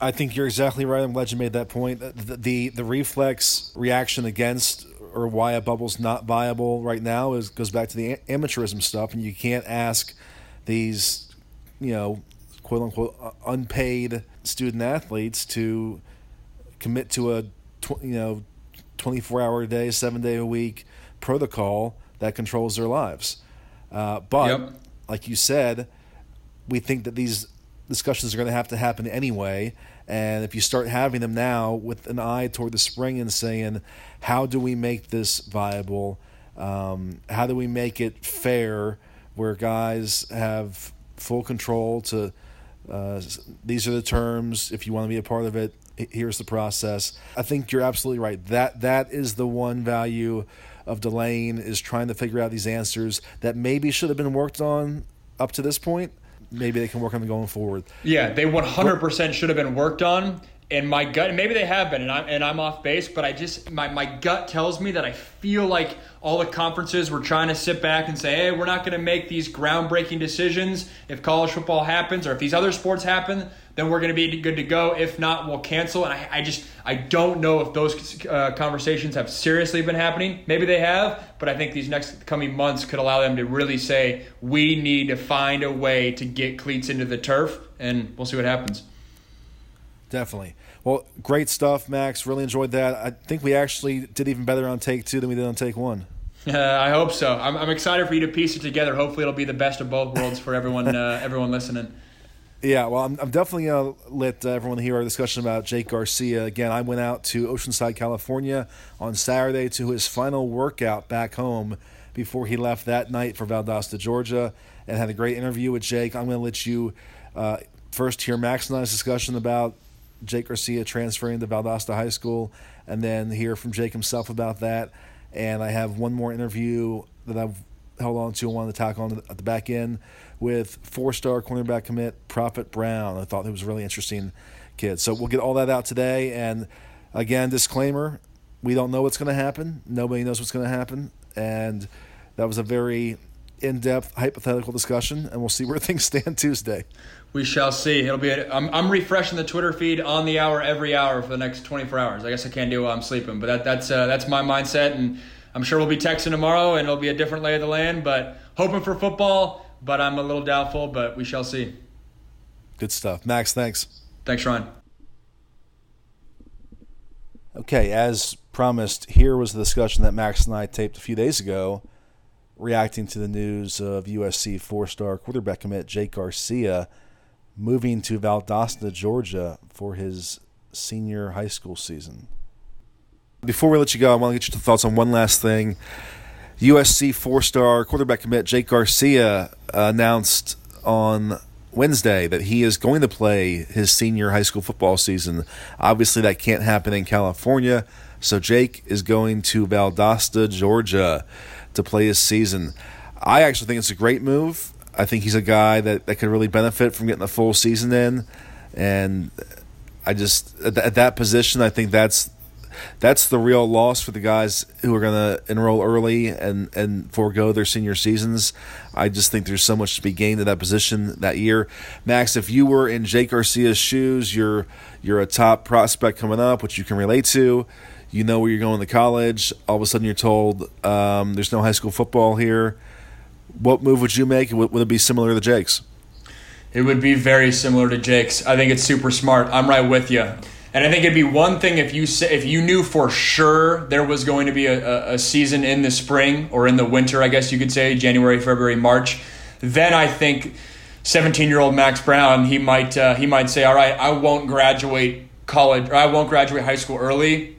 I think you're exactly right. I'm glad you made that point. The, the, the reflex reaction against or why a bubble's not viable right now is goes back to the amateurism stuff, and you can't ask these, you know, quote unquote uh, unpaid student athletes to commit to a tw- you know 24 hour a day, seven day a week protocol that controls their lives. Uh, but yep. like you said, we think that these discussions are going to have to happen anyway. And if you start having them now with an eye toward the spring and saying, how do we make this viable? Um, how do we make it fair where guys have full control to uh, these are the terms if you want to be a part of it here's the process i think you're absolutely right that that is the one value of delaying is trying to figure out these answers that maybe should have been worked on up to this point maybe they can work on them going forward. Yeah, they 100% should have been worked on. And my gut, and maybe they have been, and I'm, and I'm off base, but I just, my, my gut tells me that I feel like all the conferences were trying to sit back and say, hey, we're not going to make these groundbreaking decisions if college football happens or if these other sports happen then we're going to be good to go. If not, we'll cancel. And I, I just I don't know if those uh, conversations have seriously been happening. Maybe they have, but I think these next coming months could allow them to really say we need to find a way to get cleats into the turf, and we'll see what happens. Definitely. Well, great stuff, Max. Really enjoyed that. I think we actually did even better on take two than we did on take one. Uh, I hope so. I'm, I'm excited for you to piece it together. Hopefully, it'll be the best of both worlds for everyone. Uh, everyone listening. Yeah, well, I'm, I'm definitely going to let uh, everyone hear our discussion about Jake Garcia. Again, I went out to Oceanside, California on Saturday to his final workout back home before he left that night for Valdosta, Georgia, and had a great interview with Jake. I'm going to let you uh, first hear Max and I's discussion about Jake Garcia transferring to Valdosta High School, and then hear from Jake himself about that. And I have one more interview that I've held on to and wanted to tack on at the back end with four-star cornerback commit Prophet Brown. I thought he was a really interesting kid. So we'll get all that out today. And again, disclaimer: we don't know what's going to happen. Nobody knows what's going to happen. And that was a very in-depth hypothetical discussion, and we'll see where things stand Tuesday. We shall see. It'll be. A, I'm, I'm refreshing the Twitter feed on the hour every hour for the next 24 hours. I guess I can't do it while I'm sleeping, but that, that's uh, that's my mindset, and I'm sure we'll be texting tomorrow, and it'll be a different lay of the land. But hoping for football but I'm a little doubtful, but we shall see. Good stuff. Max, thanks. Thanks, Ryan. Okay, as promised, here was the discussion that Max and I taped a few days ago, reacting to the news of USC four star quarterback commit Jake Garcia moving to Valdosta, Georgia for his senior high school season. Before we let you go, I want to get your thoughts on one last thing. USC four star quarterback commit Jake Garcia announced on Wednesday that he is going to play his senior high school football season. Obviously, that can't happen in California, so Jake is going to Valdosta, Georgia to play his season. I actually think it's a great move. I think he's a guy that, that could really benefit from getting a full season in. And I just, at, at that position, I think that's that's the real loss for the guys who are going to enroll early and and forego their senior seasons. I just think there's so much to be gained in that position that year. Max, if you were in Jake Garcia's shoes, you're you're a top prospect coming up, which you can relate to. You know where you're going to college. All of a sudden, you're told um, there's no high school football here. What move would you make? Would, it be similar to Jake's? It would be very similar to Jake's. I think it's super smart. I'm right with you. And I think it'd be one thing if you say, if you knew for sure there was going to be a, a, a season in the spring or in the winter, I guess you could say January, February, March. Then I think 17 year old Max Brown he might uh, he might say, all right, I won't graduate college or I won't graduate high school early,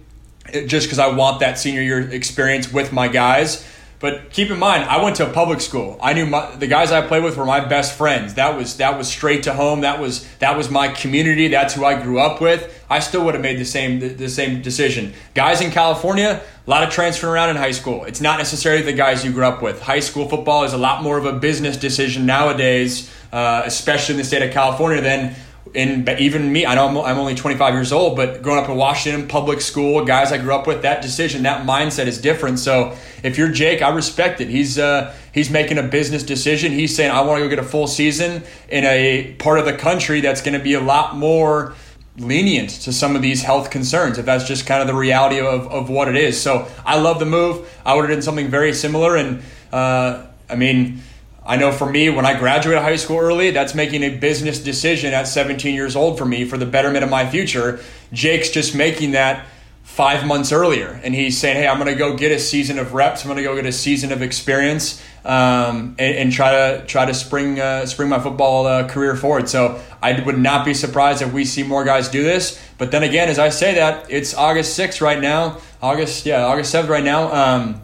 just because I want that senior year experience with my guys. But keep in mind, I went to a public school. I knew my, the guys I played with were my best friends. That was that was straight to home. That was that was my community. That's who I grew up with. I still would have made the same the, the same decision. Guys in California, a lot of transferring around in high school. It's not necessarily the guys you grew up with. High school football is a lot more of a business decision nowadays, uh, especially in the state of California, than in even me, I know I'm, I'm, only 25 years old, but growing up in Washington, public school, guys I grew up with, that decision, that mindset is different. So if you're Jake, I respect it. He's uh, he's making a business decision. He's saying I want to go get a full season in a part of the country that's going to be a lot more lenient to some of these health concerns if that's just kind of the reality of, of what it is. So I love the move. I would have done something very similar, and uh, I mean I know for me, when I graduated high school early, that's making a business decision at 17 years old for me for the betterment of my future. Jake's just making that five months earlier, and he's saying, "Hey, I'm going to go get a season of reps. I'm going to go get a season of experience, um, and, and, try to try to spring uh, spring my football uh, career forward." So I would not be surprised if we see more guys do this. But then again, as I say that, it's August 6th right now. August, yeah, August 7th right now. Um,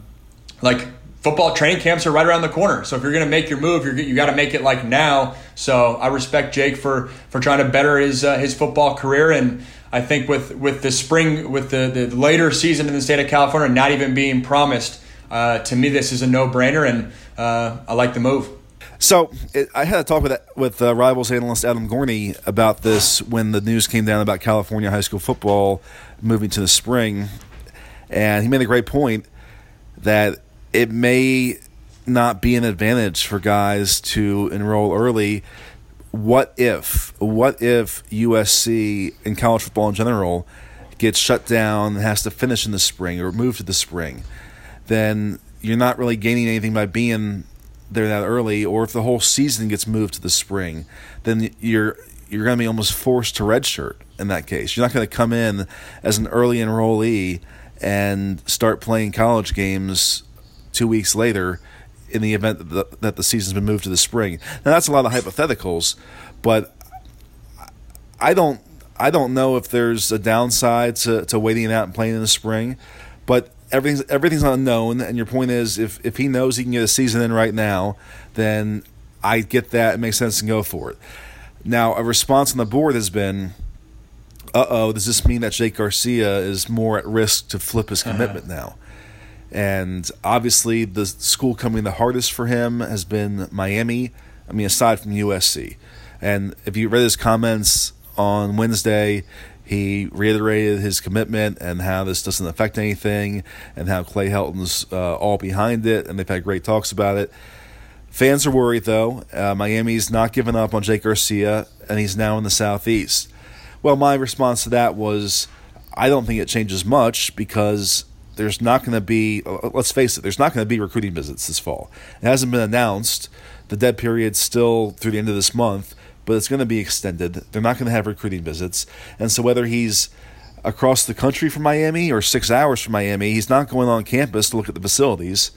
like football training camps are right around the corner. So if you're going to make your move, you're, you got to make it like now. So I respect Jake for for trying to better his uh, his football career, and I think with with the spring, with the the later season in the state of California not even being promised, uh, to me this is a no brainer, and uh, I like the move. So it, I had a talk with with uh, Rivals analyst Adam Gorney about this when the news came down about California high school football moving to the spring, and he made a great point that it may not be an advantage for guys to enroll early. What if? What if USC and college football in general gets shut down and has to finish in the spring or move to the spring? Then you're not really gaining anything by being there that early. Or if the whole season gets moved to the spring, then you're you're going to be almost forced to redshirt in that case. You're not going to come in as an early enrollee and start playing college games two weeks later in the event that the, that the season's been moved to the spring. Now that's a lot of hypotheticals, but I don't I don't know if there's a downside to, to waiting out and playing in the spring, but everything's everything's unknown. And your point is, if if he knows he can get a season in right now, then I get that. It makes sense to go for it. Now, a response on the board has been, "Uh oh, does this mean that Jake Garcia is more at risk to flip his uh-huh. commitment uh-huh. now?" And obviously, the school coming the hardest for him has been Miami. I mean, aside from USC. And if you read his comments on Wednesday, he reiterated his commitment and how this doesn't affect anything, and how Clay Helton's uh, all behind it, and they've had great talks about it. Fans are worried though. Uh, Miami's not giving up on Jake Garcia, and he's now in the southeast. Well, my response to that was, I don't think it changes much because there's not going to be, uh, let's face it, there's not going to be recruiting visits this fall. It hasn't been announced. The dead period's still through the end of this month, but it's going to be extended. They're not going to have recruiting visits. And so whether he's across the country from Miami or six hours from Miami, he's not going on campus to look at the facilities.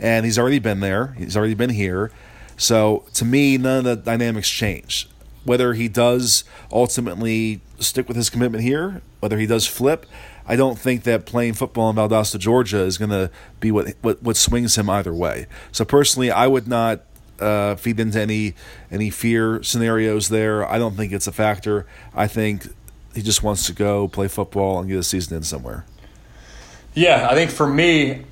And he's already been there, he's already been here. So to me, none of the dynamics change. Whether he does ultimately stick with his commitment here, whether he does flip, I don't think that playing football in Valdosta, Georgia, is going to be what, what what swings him either way. So personally, I would not uh, feed into any any fear scenarios there. I don't think it's a factor. I think he just wants to go play football and get a season in somewhere. Yeah, I think for me,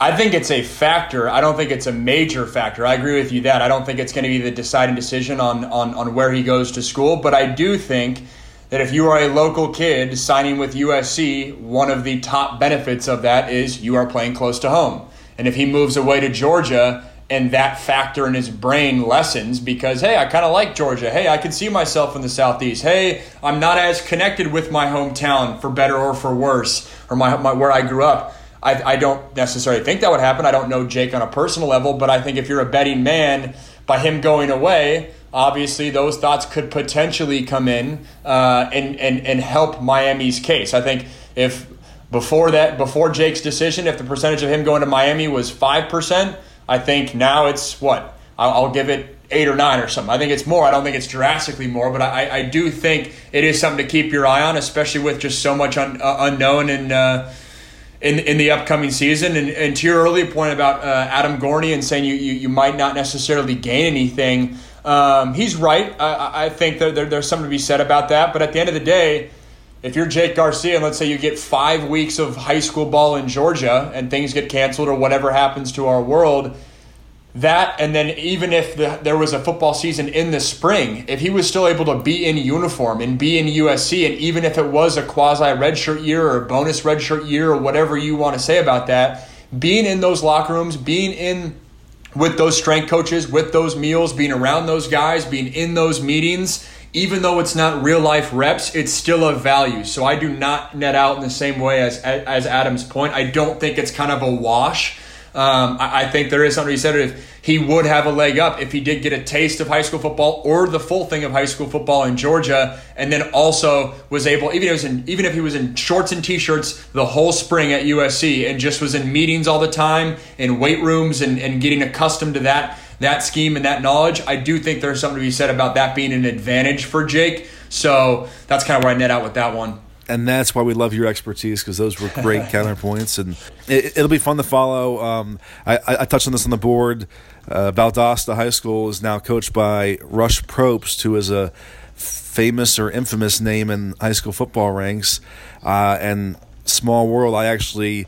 I think it's a factor. I don't think it's a major factor. I agree with you that. I don't think it's going to be the deciding decision on, on, on where he goes to school, but I do think that if you are a local kid signing with USC, one of the top benefits of that is you are playing close to home. And if he moves away to Georgia, and that factor in his brain lessens because hey i kind of like georgia. Hey i can see myself in the southeast. Hey i'm not as connected with my hometown for better or for worse or my, my where i grew up. I, I don't necessarily think that would happen. I don't know jake on a personal level but i think if you're a betting man by him going away obviously those thoughts could potentially come in uh, and, and, and help miami's case i think if before that before jake's decision if the percentage of him going to miami was 5% I think now it's what? I'll, I'll give it eight or nine or something. I think it's more. I don't think it's drastically more, but I, I do think it is something to keep your eye on, especially with just so much un, uh, unknown and. Uh, in, in the upcoming season. And, and to your earlier point about uh, Adam Gorney and saying you, you, you might not necessarily gain anything, um, he's right. I, I think there, there, there's something to be said about that. But at the end of the day, if you're Jake Garcia and let's say you get five weeks of high school ball in Georgia and things get canceled or whatever happens to our world, that and then even if the, there was a football season in the spring, if he was still able to be in uniform and be in USC, and even if it was a quasi redshirt year or a bonus redshirt year or whatever you want to say about that, being in those locker rooms, being in with those strength coaches, with those meals, being around those guys, being in those meetings even though it's not real life reps, it's still of value. So I do not net out in the same way as as Adam's point. I don't think it's kind of a wash. Um, I, I, think there is something he said if he would have a leg up if he did get a taste of high school football or the full thing of high school football in Georgia, and then also was able even if, was in, even if he was in shorts and t-shirts the whole spring at USC and just was in meetings all the time in weight rooms and, and getting accustomed to that that scheme and that knowledge, I do think there's something to be said about that being an advantage for Jake. So that's kind of where I net out with that one. And that's why we love your expertise because those were great counterpoints, and it, will be fun to follow. Um, I, I, touched on this on the board. Uh, Valdosta High School is now coached by Rush Propst, who is a famous or infamous name in high school football ranks. Uh, and small world, I actually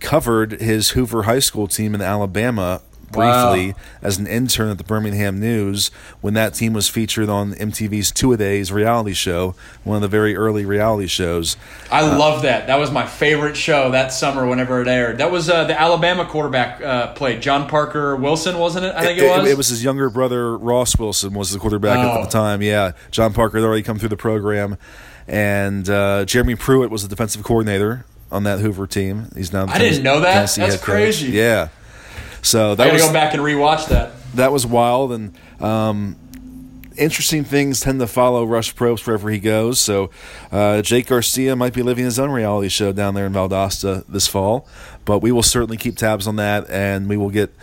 covered his Hoover High School team in Alabama briefly wow. as an intern at the Birmingham News when that team was featured on MTV's Two A Days reality show, one of the very early reality shows. I uh, love that. That was my favorite show that summer whenever it aired. That was uh, the Alabama quarterback uh, played John Parker Wilson, wasn't it? I think it, it was. It, it, was his younger brother Ross Wilson was the quarterback oh. at the time. Yeah, John Parker had already come through the program, and uh, Jeremy Pruitt was the defensive coordinator on that Hoover team. He's now. I didn't know that. Tennessee That's crazy. Yeah. So that I gotta was, go back and rewatch that. That was wild and um, interesting things tend to follow Rush Propst wherever he goes. So uh, Jake Garcia might be living his own reality show down there in Valdosta this fall, but we will certainly keep tabs on that, and we will get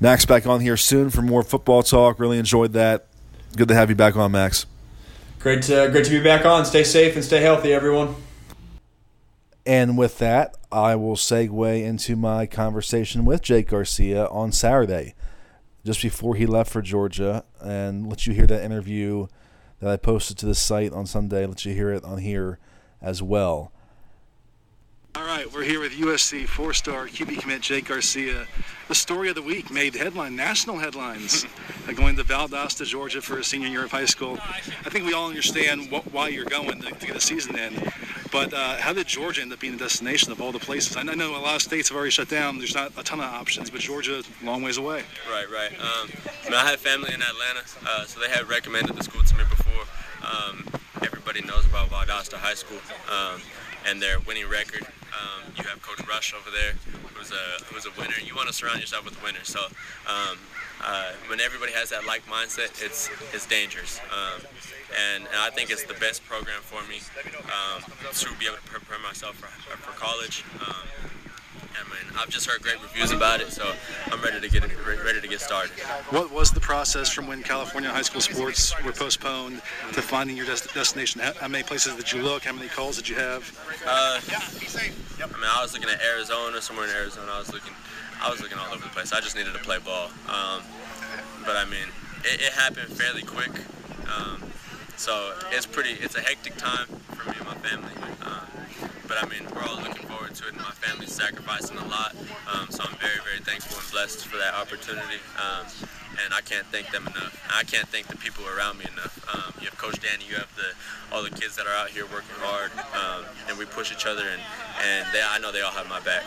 Max back on here soon for more football talk. Really enjoyed that. Good to have you back on, Max. Great, to, great to be back on. Stay safe and stay healthy, everyone. And with that, I will segue into my conversation with Jake Garcia on Saturday, just before he left for Georgia, and let you hear that interview that I posted to the site on Sunday. Let you hear it on here as well. All right, we're here with USC four-star QB commit Jake Garcia. The story of the week made headline, national headlines, going to Valdosta, Georgia for a senior year of high school. I think we all understand what, why you're going to, to, get a season in, but uh, how did Georgia end up being the destination of all the places? I know a lot of states have already shut down. There's not a ton of options, but Georgia, a long ways away. Right, right. Um, I, mean, I had family in Atlanta, uh, so they had recommended the school to me before. Um, everybody knows about Valdosta High School um, and their winning record. Um, you have Coach Rush over there, who's a who's a winner. You want to surround yourself with winners. So um, uh, when everybody has that like mindset, it's it's dangerous. Um, and, and, I think it's the best program for me um, to be able to prepare myself for, for college. I mean, I've just heard great reviews about it, so I'm ready to get it, ready to get started. What was the process from when California high school sports were postponed to finding your des- destination? How, how many places did you look? How many calls did you have? Uh, I mean, I was looking at Arizona, somewhere in Arizona. I was looking, I was looking all over the place. I just needed to play ball. Um, but I mean, it, it happened fairly quick. Um, so it's pretty, it's a hectic time for me and my family. But I mean, we're all looking forward to it, and my family's sacrificing a lot. Um, so I'm very, very thankful and blessed for that opportunity. Um, and I can't thank them enough. I can't thank the people around me enough. Um, you have Coach Danny, you have the all the kids that are out here working hard, um, and we push each other, and and they, I know they all have my back.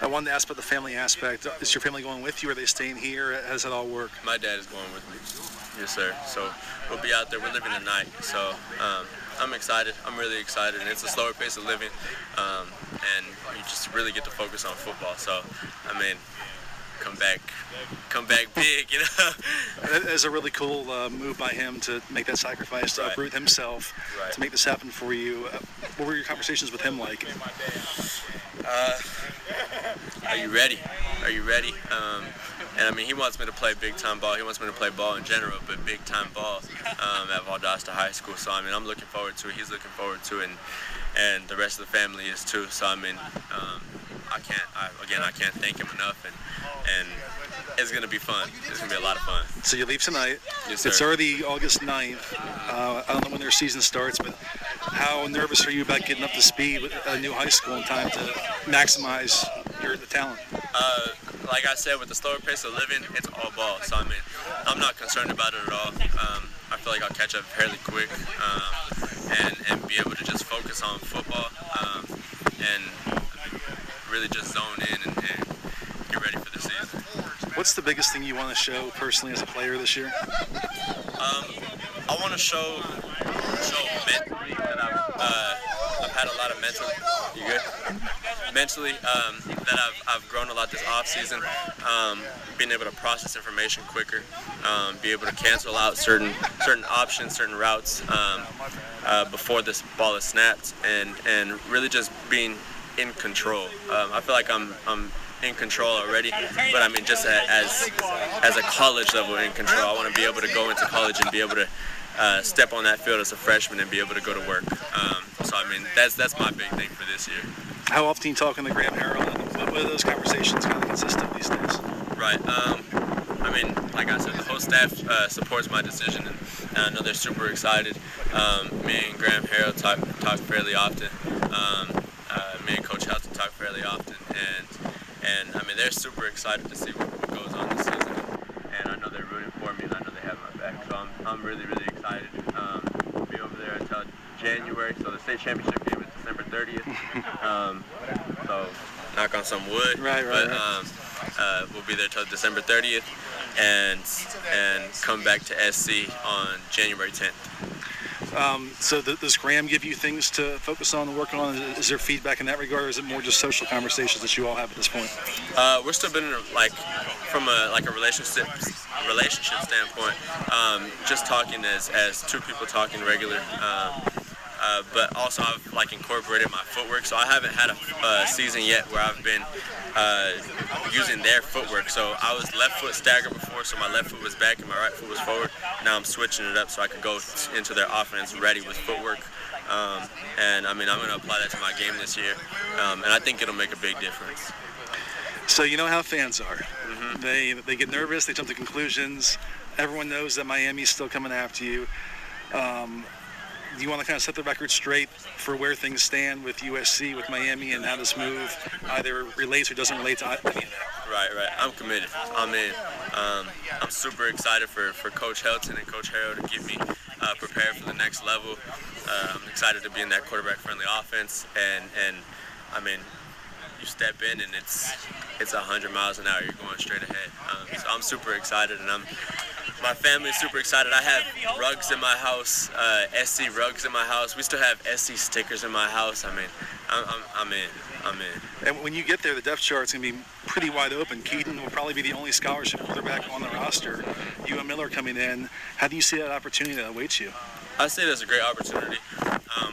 I wanted to ask about the family aspect. Is your family going with you? Are they staying here? How does that all work? My dad is going with me. Yes, sir. So we'll be out there. We're living tonight. So um, I'm excited. I'm really excited, and it's a slower pace of living, um, and you just really get to focus on football. So, I mean, come back, come back big, you know. That is a really cool uh, move by him to make that sacrifice, to Right. uproot himself, Right. to make this happen for you. Uh, what were your conversations with him like? Uh, are you ready? Are you ready? Um, and I mean, he wants me to play big time ball. He wants me to play ball in general, but big time ball um, at Valdosta High School. So I mean, I'm looking forward to it. He's looking forward to it, and, and the rest of the family is too. So I mean, um, I can't. I, again, I can't thank him enough, and and it's gonna be fun. It's gonna be a lot of fun. So you leave tonight. Yes, It's already August 9th. Uh, I don't know when their season starts, but how nervous are you about getting up to speed with a new high school in time to maximize your the talent? Uh, like I said, with the slower pace of living, it's all ball. So I mean, I'm not concerned about it at all. Um, I feel like I'll catch up fairly quick um, and and be able to just focus on football um, and really just zone in and, and get ready for the season. What's the biggest thing you want to show personally as a player this year? Um, I want to show show mentally that I've, uh, I've had a lot of mental. You good? Mentally, um, that I've, I've grown a lot this off season. Um, being able to process information quicker, um, be able to cancel out certain certain options, certain routes um, uh, before this ball is snapped, and and really just being in control. Um, I feel like I'm I'm in control already, but I mean just a- as as a college level in control. I want to be able to go into college and be able to uh, step on that field as a freshman and be able to go to work. Um, so I mean that's that's my big thing for this year. How often you talking to Graham Harrell? and What, what are those conversations kind of consist of these days? Right. Um, I mean, like I said, the whole staff uh, supports my decision, and, and I know they're super excited. Um, me and Graham Harrell talk talk fairly often. Um, uh, me and Coach Helton talk fairly often, and I mean they're super excited to see what, what goes on this season. And I know they're rooting for me, and I know they have my back. So I'm, I'm really really excited. Um, we'll be over there until January. So the state championship game is December 30th. Um, so knock on some wood. Right, right, But um, uh, we'll be there till December 30th, and and come back to SC on January 10th. Um, so th- does Graham give you things to focus on and work on? Is there feedback in that regard, or is it more just social conversations that you all have at this point? Uh, we're still building like from a like a relationship relationship standpoint. Um, just talking as as two people talking regular. Um, uh, but also I've like incorporated my footwork, so I haven't had a uh, season yet where I've been uh, using their footwork. So I was left foot stagger before, so my left foot was back and my right foot was forward. Now I'm switching it up so I can go into their offense ready with footwork. Um, and I mean I'm going to apply that to my game this year, um, and I think it'll make a big difference. So you know how fans are. They they get nervous. They jump to conclusions. Everyone knows that Miami's still coming after you. Um, you want to kind of set the record straight for where things stand with USC, with Miami, and how this move either relates or doesn't relate to any of that? Right, right. I'm committed. I'm in. Um, I'm super excited for, for Coach Helton and Coach Harrell to get me uh, prepared for the next level. Uh, I'm excited to be in that quarterback-friendly offense, and and I mean, you step in and it's it's 100 miles an hour. You're going straight ahead. Um, so I'm super excited, and I'm my family's super excited. I have rugs in my house, uh, SC rugs in my house. We still have SC stickers in my house. I mean, I'm, I'm, I'm in. I'm in. And when you get there, the depth chart's going to be pretty wide open. Kedon will probably be the only scholarship quarterback on the roster. You and Miller coming in. How do you see that opportunity that awaits you? I see say that's a great opportunity. Um,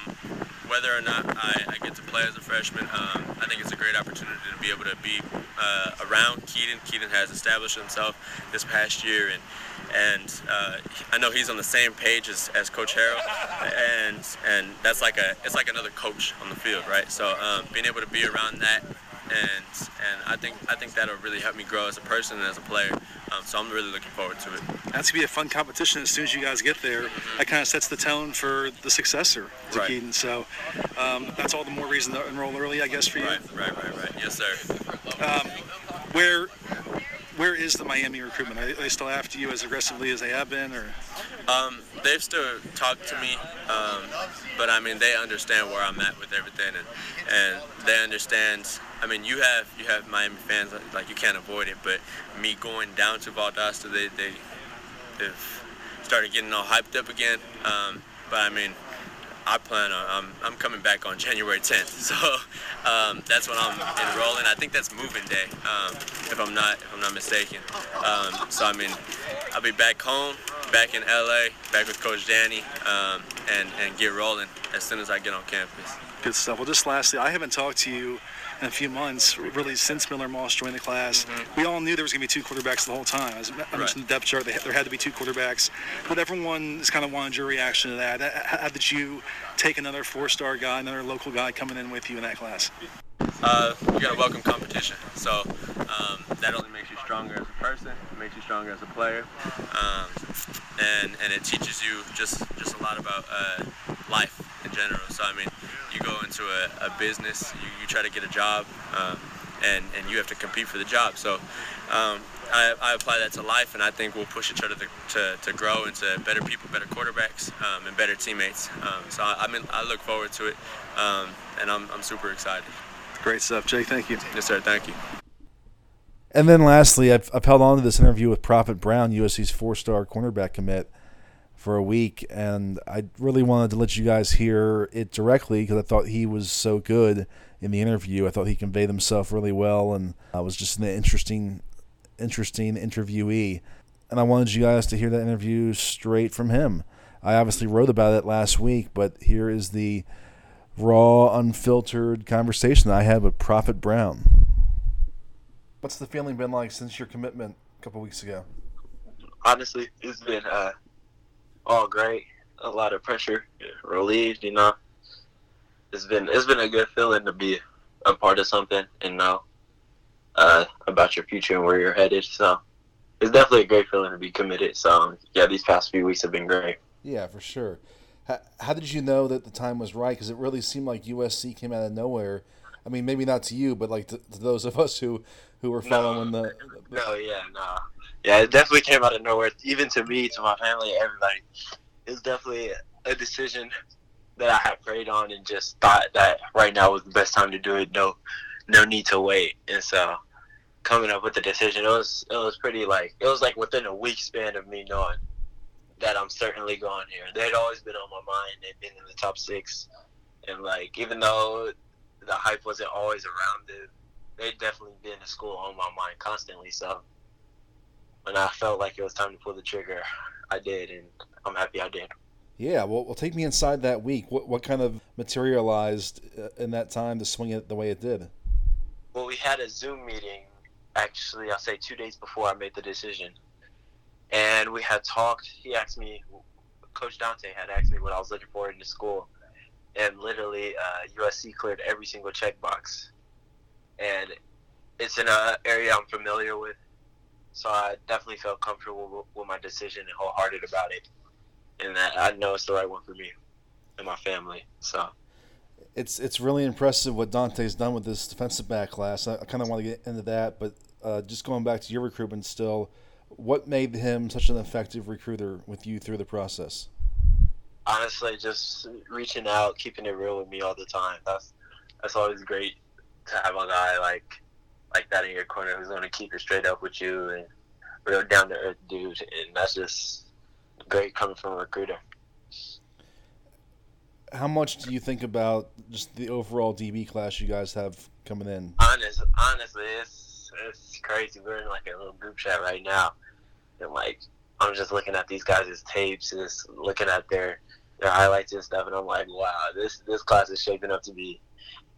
whether or not I, I, get to play as a freshman, um, I think it's a great opportunity to be able to be uh, around Kedon. Kedon has established himself this past year, and and uh, I know he's on the same page as, as Coach Harrell, and and that's like a it's like another coach on the field, right? So um, being able to be around that and and I think I think that'll really help me grow as a person and as a player. Um, so I'm really looking forward to it. That's gonna be a fun competition as soon as you guys get there. Mm-hmm. That kind of sets the tone for the successor to right. Kedon. So um, that's all the more reason to enroll early, I guess, for you. Right, right, right, right. Yes, sir. Um, where where is the Miami recruitment? Are they still after you as aggressively as they have been, or? Um, they've still talked to me, um, but I mean they understand where I'm at with everything, and and they understand I mean, you have you have Miami fans like you can't avoid it. But me going down to Valdosta, they they they've started getting all hyped up again. Um, but I mean, I plan on I'm, I'm coming back on January 10th, so um, that's when I'm enrolling. I think that's moving day, um, if I'm not if I'm not mistaken. Um, so I mean, I'll be back home, back in LA, back with Coach Danny, um, and and get rolling as soon as I get on campus. Good stuff. Well, just lastly, I haven't talked to you in a few months, really since Miller Moss joined the class. Mm-hmm. We all knew there was going to be two quarterbacks the whole time. As I mentioned right. the depth chart, there had to be two quarterbacks. But everyone is kind of wanted your reaction to that. How did you take another four-star guy, another local guy coming in with you in that class? Uh, you got to welcome competition. So um, that only makes you stronger as a person. It makes you stronger as a player, um, and and it teaches you just just a lot about uh, life in general. So I mean, you go into a, a business, you, you try to get a job, um, and and you have to compete for the job. So. Um, I, I, apply that to life, and I think we'll push each other to, to, to grow into better people, better quarterbacks, um, and better teammates. Um, so I, I, mean, I look forward to it, um, and I'm, I'm super excited. Great stuff, Jake. Thank you. Yes, sir. Thank you. And then lastly, I've, I've held on to this interview with Prophet Brown, USC's four-star cornerback commit for a week, and I really wanted to let you guys hear it directly because I thought he was so good in the interview. I thought he conveyed himself really well, and I was just an interesting, interesting interviewee. And I wanted you guys to hear that interview straight from him. I obviously wrote about it last week, but here is the raw, unfiltered conversation that I had with Prophet Brown. What's the feeling been like since your commitment a couple weeks ago? Honestly, it's been uh, all great. A lot of pressure relieved. You know, it's been it's been a good feeling to be a part of something and know uh, about your future and where you're headed. So it's definitely a great feeling to be committed. So yeah, these past few weeks have been great. Yeah, for sure. How, how did you know that the time was right? Because it really seemed like USC came out of nowhere. I mean, maybe not to you, but like to, to those of us who who were following no, the, the. No, yeah, no, yeah, it definitely came out of nowhere. Even to me, to my family, everybody, it was definitely a decision that I had prayed on and just thought that right now was the best time to do it. No, no need to wait. And so, coming up with the decision, it was it was pretty like it was like within a week span of me knowing that I'm certainly going here. They'd always been on my mind. They've been in the top six, and like even though the hype wasn't always around it, they'd definitely been in school on my mind constantly. So when I felt like it was time to pull the trigger, I did, and I'm happy I did. Yeah, well, well, take me inside that week. What what kind of materialized uh, in that time to swing it the way it did? Well, we had a Zoom meeting. Actually, I'll say two days before I made the decision and we had talked. He asked me, Coach Donte had asked me what I was looking for in the school, and literally uh, USC cleared every single checkbox, and it's in an area I'm familiar with, so I definitely felt comfortable with my decision and wholehearted about it, and that I know it's the right one for me and my family. So. It's it's really impressive what Donte's done with this defensive back class. I, I kind of want to get into that, but uh, just going back to your recruitment still, what made him such an effective recruiter with you through the process? Honestly, just reaching out, keeping it real with me all the time. That's that's always great to have a guy like like that in your corner who's going to keep it straight up with you and real down to earth dude. And that's just great coming from a recruiter. How much do you think about just the overall DB class you guys have coming in? Honest, honestly, it's it's crazy. We're in like a little group chat right now, and like I'm just looking at these guys' tapes, just looking at their their highlights and stuff, and I'm like, wow, this this class is shaping up to be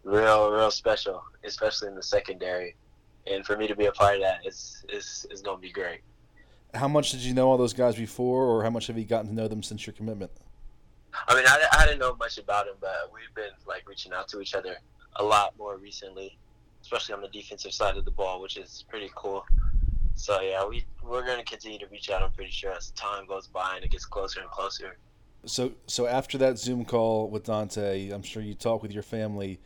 real, real special, especially in the secondary. And for me to be a part of that, it's it's, it's going to be great. How much did you know all those guys before, or how much have you gotten to know them since your commitment? I mean, I, I didn't know much about them, but we've been like reaching out to each other a lot more recently, especially on the defensive side of the ball, which is pretty cool. So yeah, we we're going to continue to reach out. I'm pretty sure as time goes by and it gets closer and closer. So, so after that Zoom call with Donte, I'm sure you talk with your family.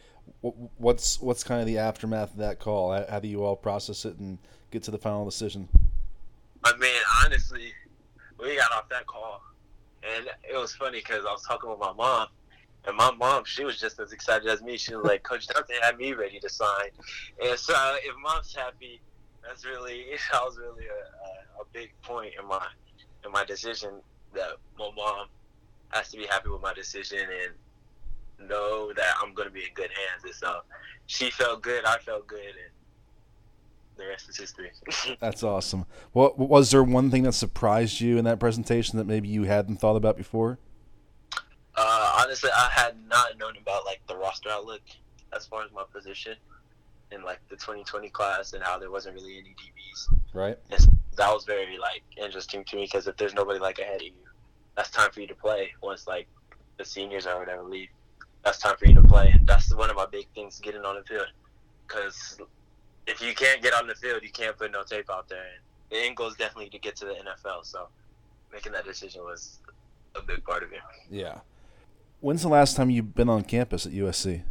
What's what's kind of the aftermath of that call? How do you all process it and get to the final decision? I mean, honestly, we got off that call, and it was funny because I was talking with my mom, and my mom, she was just as excited as me. She was like, "Coach Donte had me ready to sign," and so if mom's happy, that's really that was really a, a, a big point in my in my decision that my mom has to be happy with my decision and know that I'm going to be in good hands. And so she felt good, I felt good, and the rest is history. That's awesome. What was there one thing that surprised you in that presentation that maybe you hadn't thought about before? Uh, honestly, I had not known about like the roster outlook as far as my position in like the 2020 class and how there wasn't really any DBs. Right. And that was very like interesting to me because if there's nobody like ahead of you, that's time for you to play once like the seniors or whatever leave. That's time for you to play. And that's one of my big things getting on the field. Because if you can't get on the field, you can't put no tape out there. And the end goal is definitely to get to the NFL. So making that decision was a big part of it. Yeah. When's the last time you've been on campus at USC?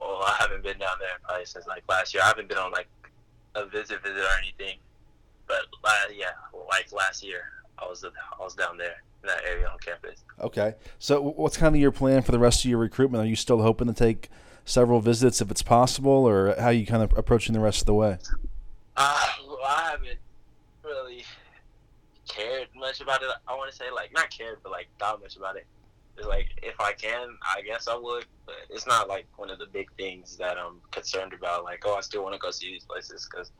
Well, I haven't been down there probably since like last year. I haven't been on like a visit visit or anything. But uh, yeah, like last year, I was I was down there that area on campus. Okay, so what's kind of your plan for the rest of your recruitment? Are you still hoping to take several visits if it's possible, or how are you kind of approaching the rest of the way? Uh, well, I haven't really cared much about it. I want to say like not cared, but like thought much about it. It's like if I can, I guess I would, but it's not like one of the big things that I'm concerned about. Like, oh, I still want to go see these places because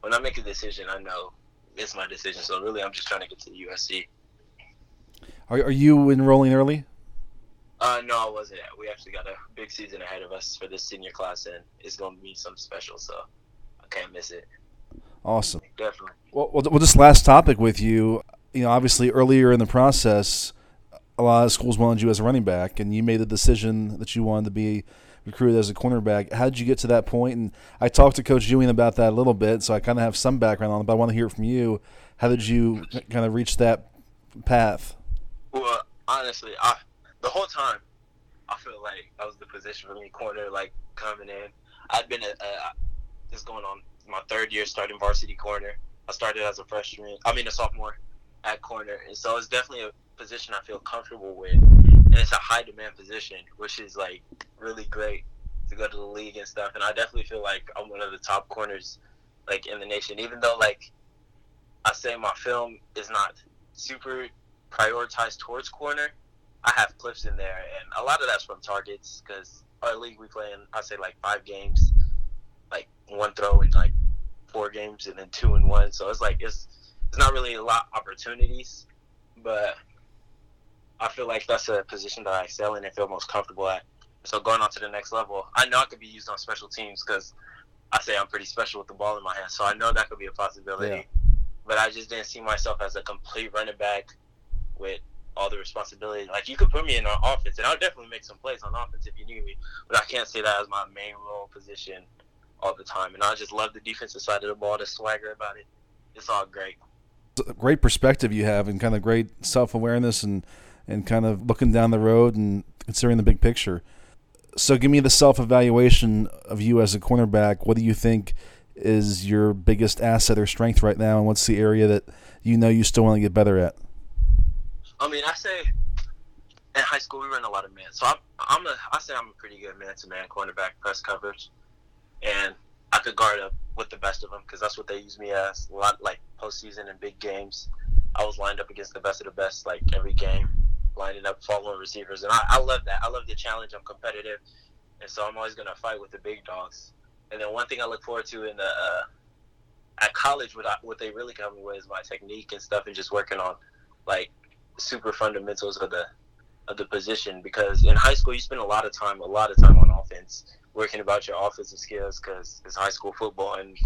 when I make a decision, I know it's my decision. So really, I'm just trying to get to the USC. Are, are you enrolling early? Uh, no, I wasn't. We actually got a big season ahead of us for this senior class, and it's going to be something special. So I can't miss it. Awesome. Definitely. Well, well, well, this last topic with you, you know, obviously earlier in the process, a lot of schools wanted you as a running back, and you made the decision that you wanted to be recruited as a cornerback. How did you get to that point? And I talked to Coach Ewing about that a little bit, so I kind of have some background on it, but I want to hear it from you. How did you kind of reach that path? Well, honestly, I, the whole time, I feel like that was the position for me, corner, like coming in. I'd been a, a this going on my third year starting varsity corner. I started as a freshman, I mean a sophomore at corner, and so it's definitely a position I feel comfortable with and it's a high demand position, which is like really great to go to the league and stuff. And I definitely feel like I'm one of the top corners like in the nation, even though like I say my film is not super prioritized towards corner. I have clips in there, and a lot of that's from targets because our league we play in, I say like five games, like one throw in like four games, and then two and one. So it's like it's it's not really a lot of opportunities, but I feel like that's a position that I excel in and feel most comfortable at. So going on to the next level, I know I could be used on special teams because I say I'm pretty special with the ball in my hands. So I know that could be a possibility. Yeah. But I just didn't see myself as a complete running back with all the responsibility. Like you could put me in an offense, and I'll definitely make some plays on offense if you need me. But I can't say that as my main role position all the time. And I just love the defensive side of the ball, the swagger about it. It's all great. Great perspective you have, and kind of great self awareness and and kind of looking down the road and considering the big picture. So, give me the self evaluation of you as a cornerback. What do you think is your biggest asset or strength right now, and what's the area that you know you still want to get better at? I mean, I say in high school we ran a lot of man, so I'm, I'm a I say I'm a pretty good man to man cornerback press coverage, and I could guard up with the best of them because that's what they use me as. A lot like postseason and big games, I was lined up against the best of the best like every game lining up, following receivers, and I, I love that. I love the challenge. I'm competitive, and so I'm always gonna fight with the big dogs. And then one thing I look forward to in the uh, at college, what I, what they really come with is my technique and stuff, and just working on like super fundamentals of the of the position because in high school you spend a lot of time, a lot of time on offense, working about your offensive skills because it's high school football and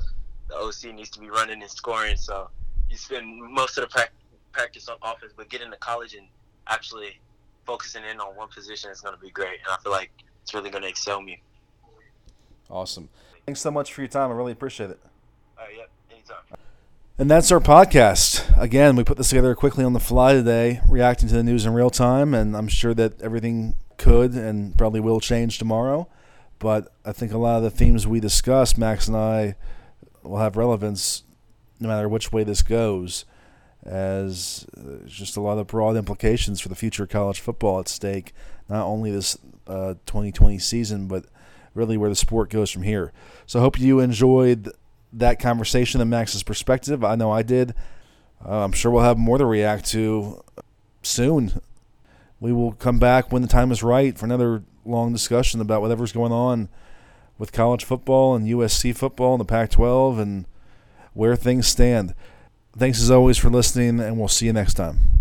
the OC needs to be running and scoring. So you spend most of the practice on offense, but getting to college and actually focusing in on one position is going to be great. And I feel like it's really going to excel me. Awesome. Thanks so much for your time. I really appreciate it. All right, yep, anytime. And that's our podcast. Again, we put this together quickly on the fly today, reacting to the news in real time, and I'm sure that everything could and probably will change tomorrow. But I think a lot of the themes we discussed, Max and I, will have relevance no matter which way this goes, as there's just a lot of broad implications for the future of college football at stake, not only this uh, 2020 season, but really where the sport goes from here. So I hope you enjoyed that conversation and Max's perspective. I know I did. Uh, I'm sure we'll have more to react to soon. We will come back when the time is right for another long discussion about whatever's going on with college football and USC football and the Pac 12 and where things stand. Thanks as always for listening, and we'll see you next time.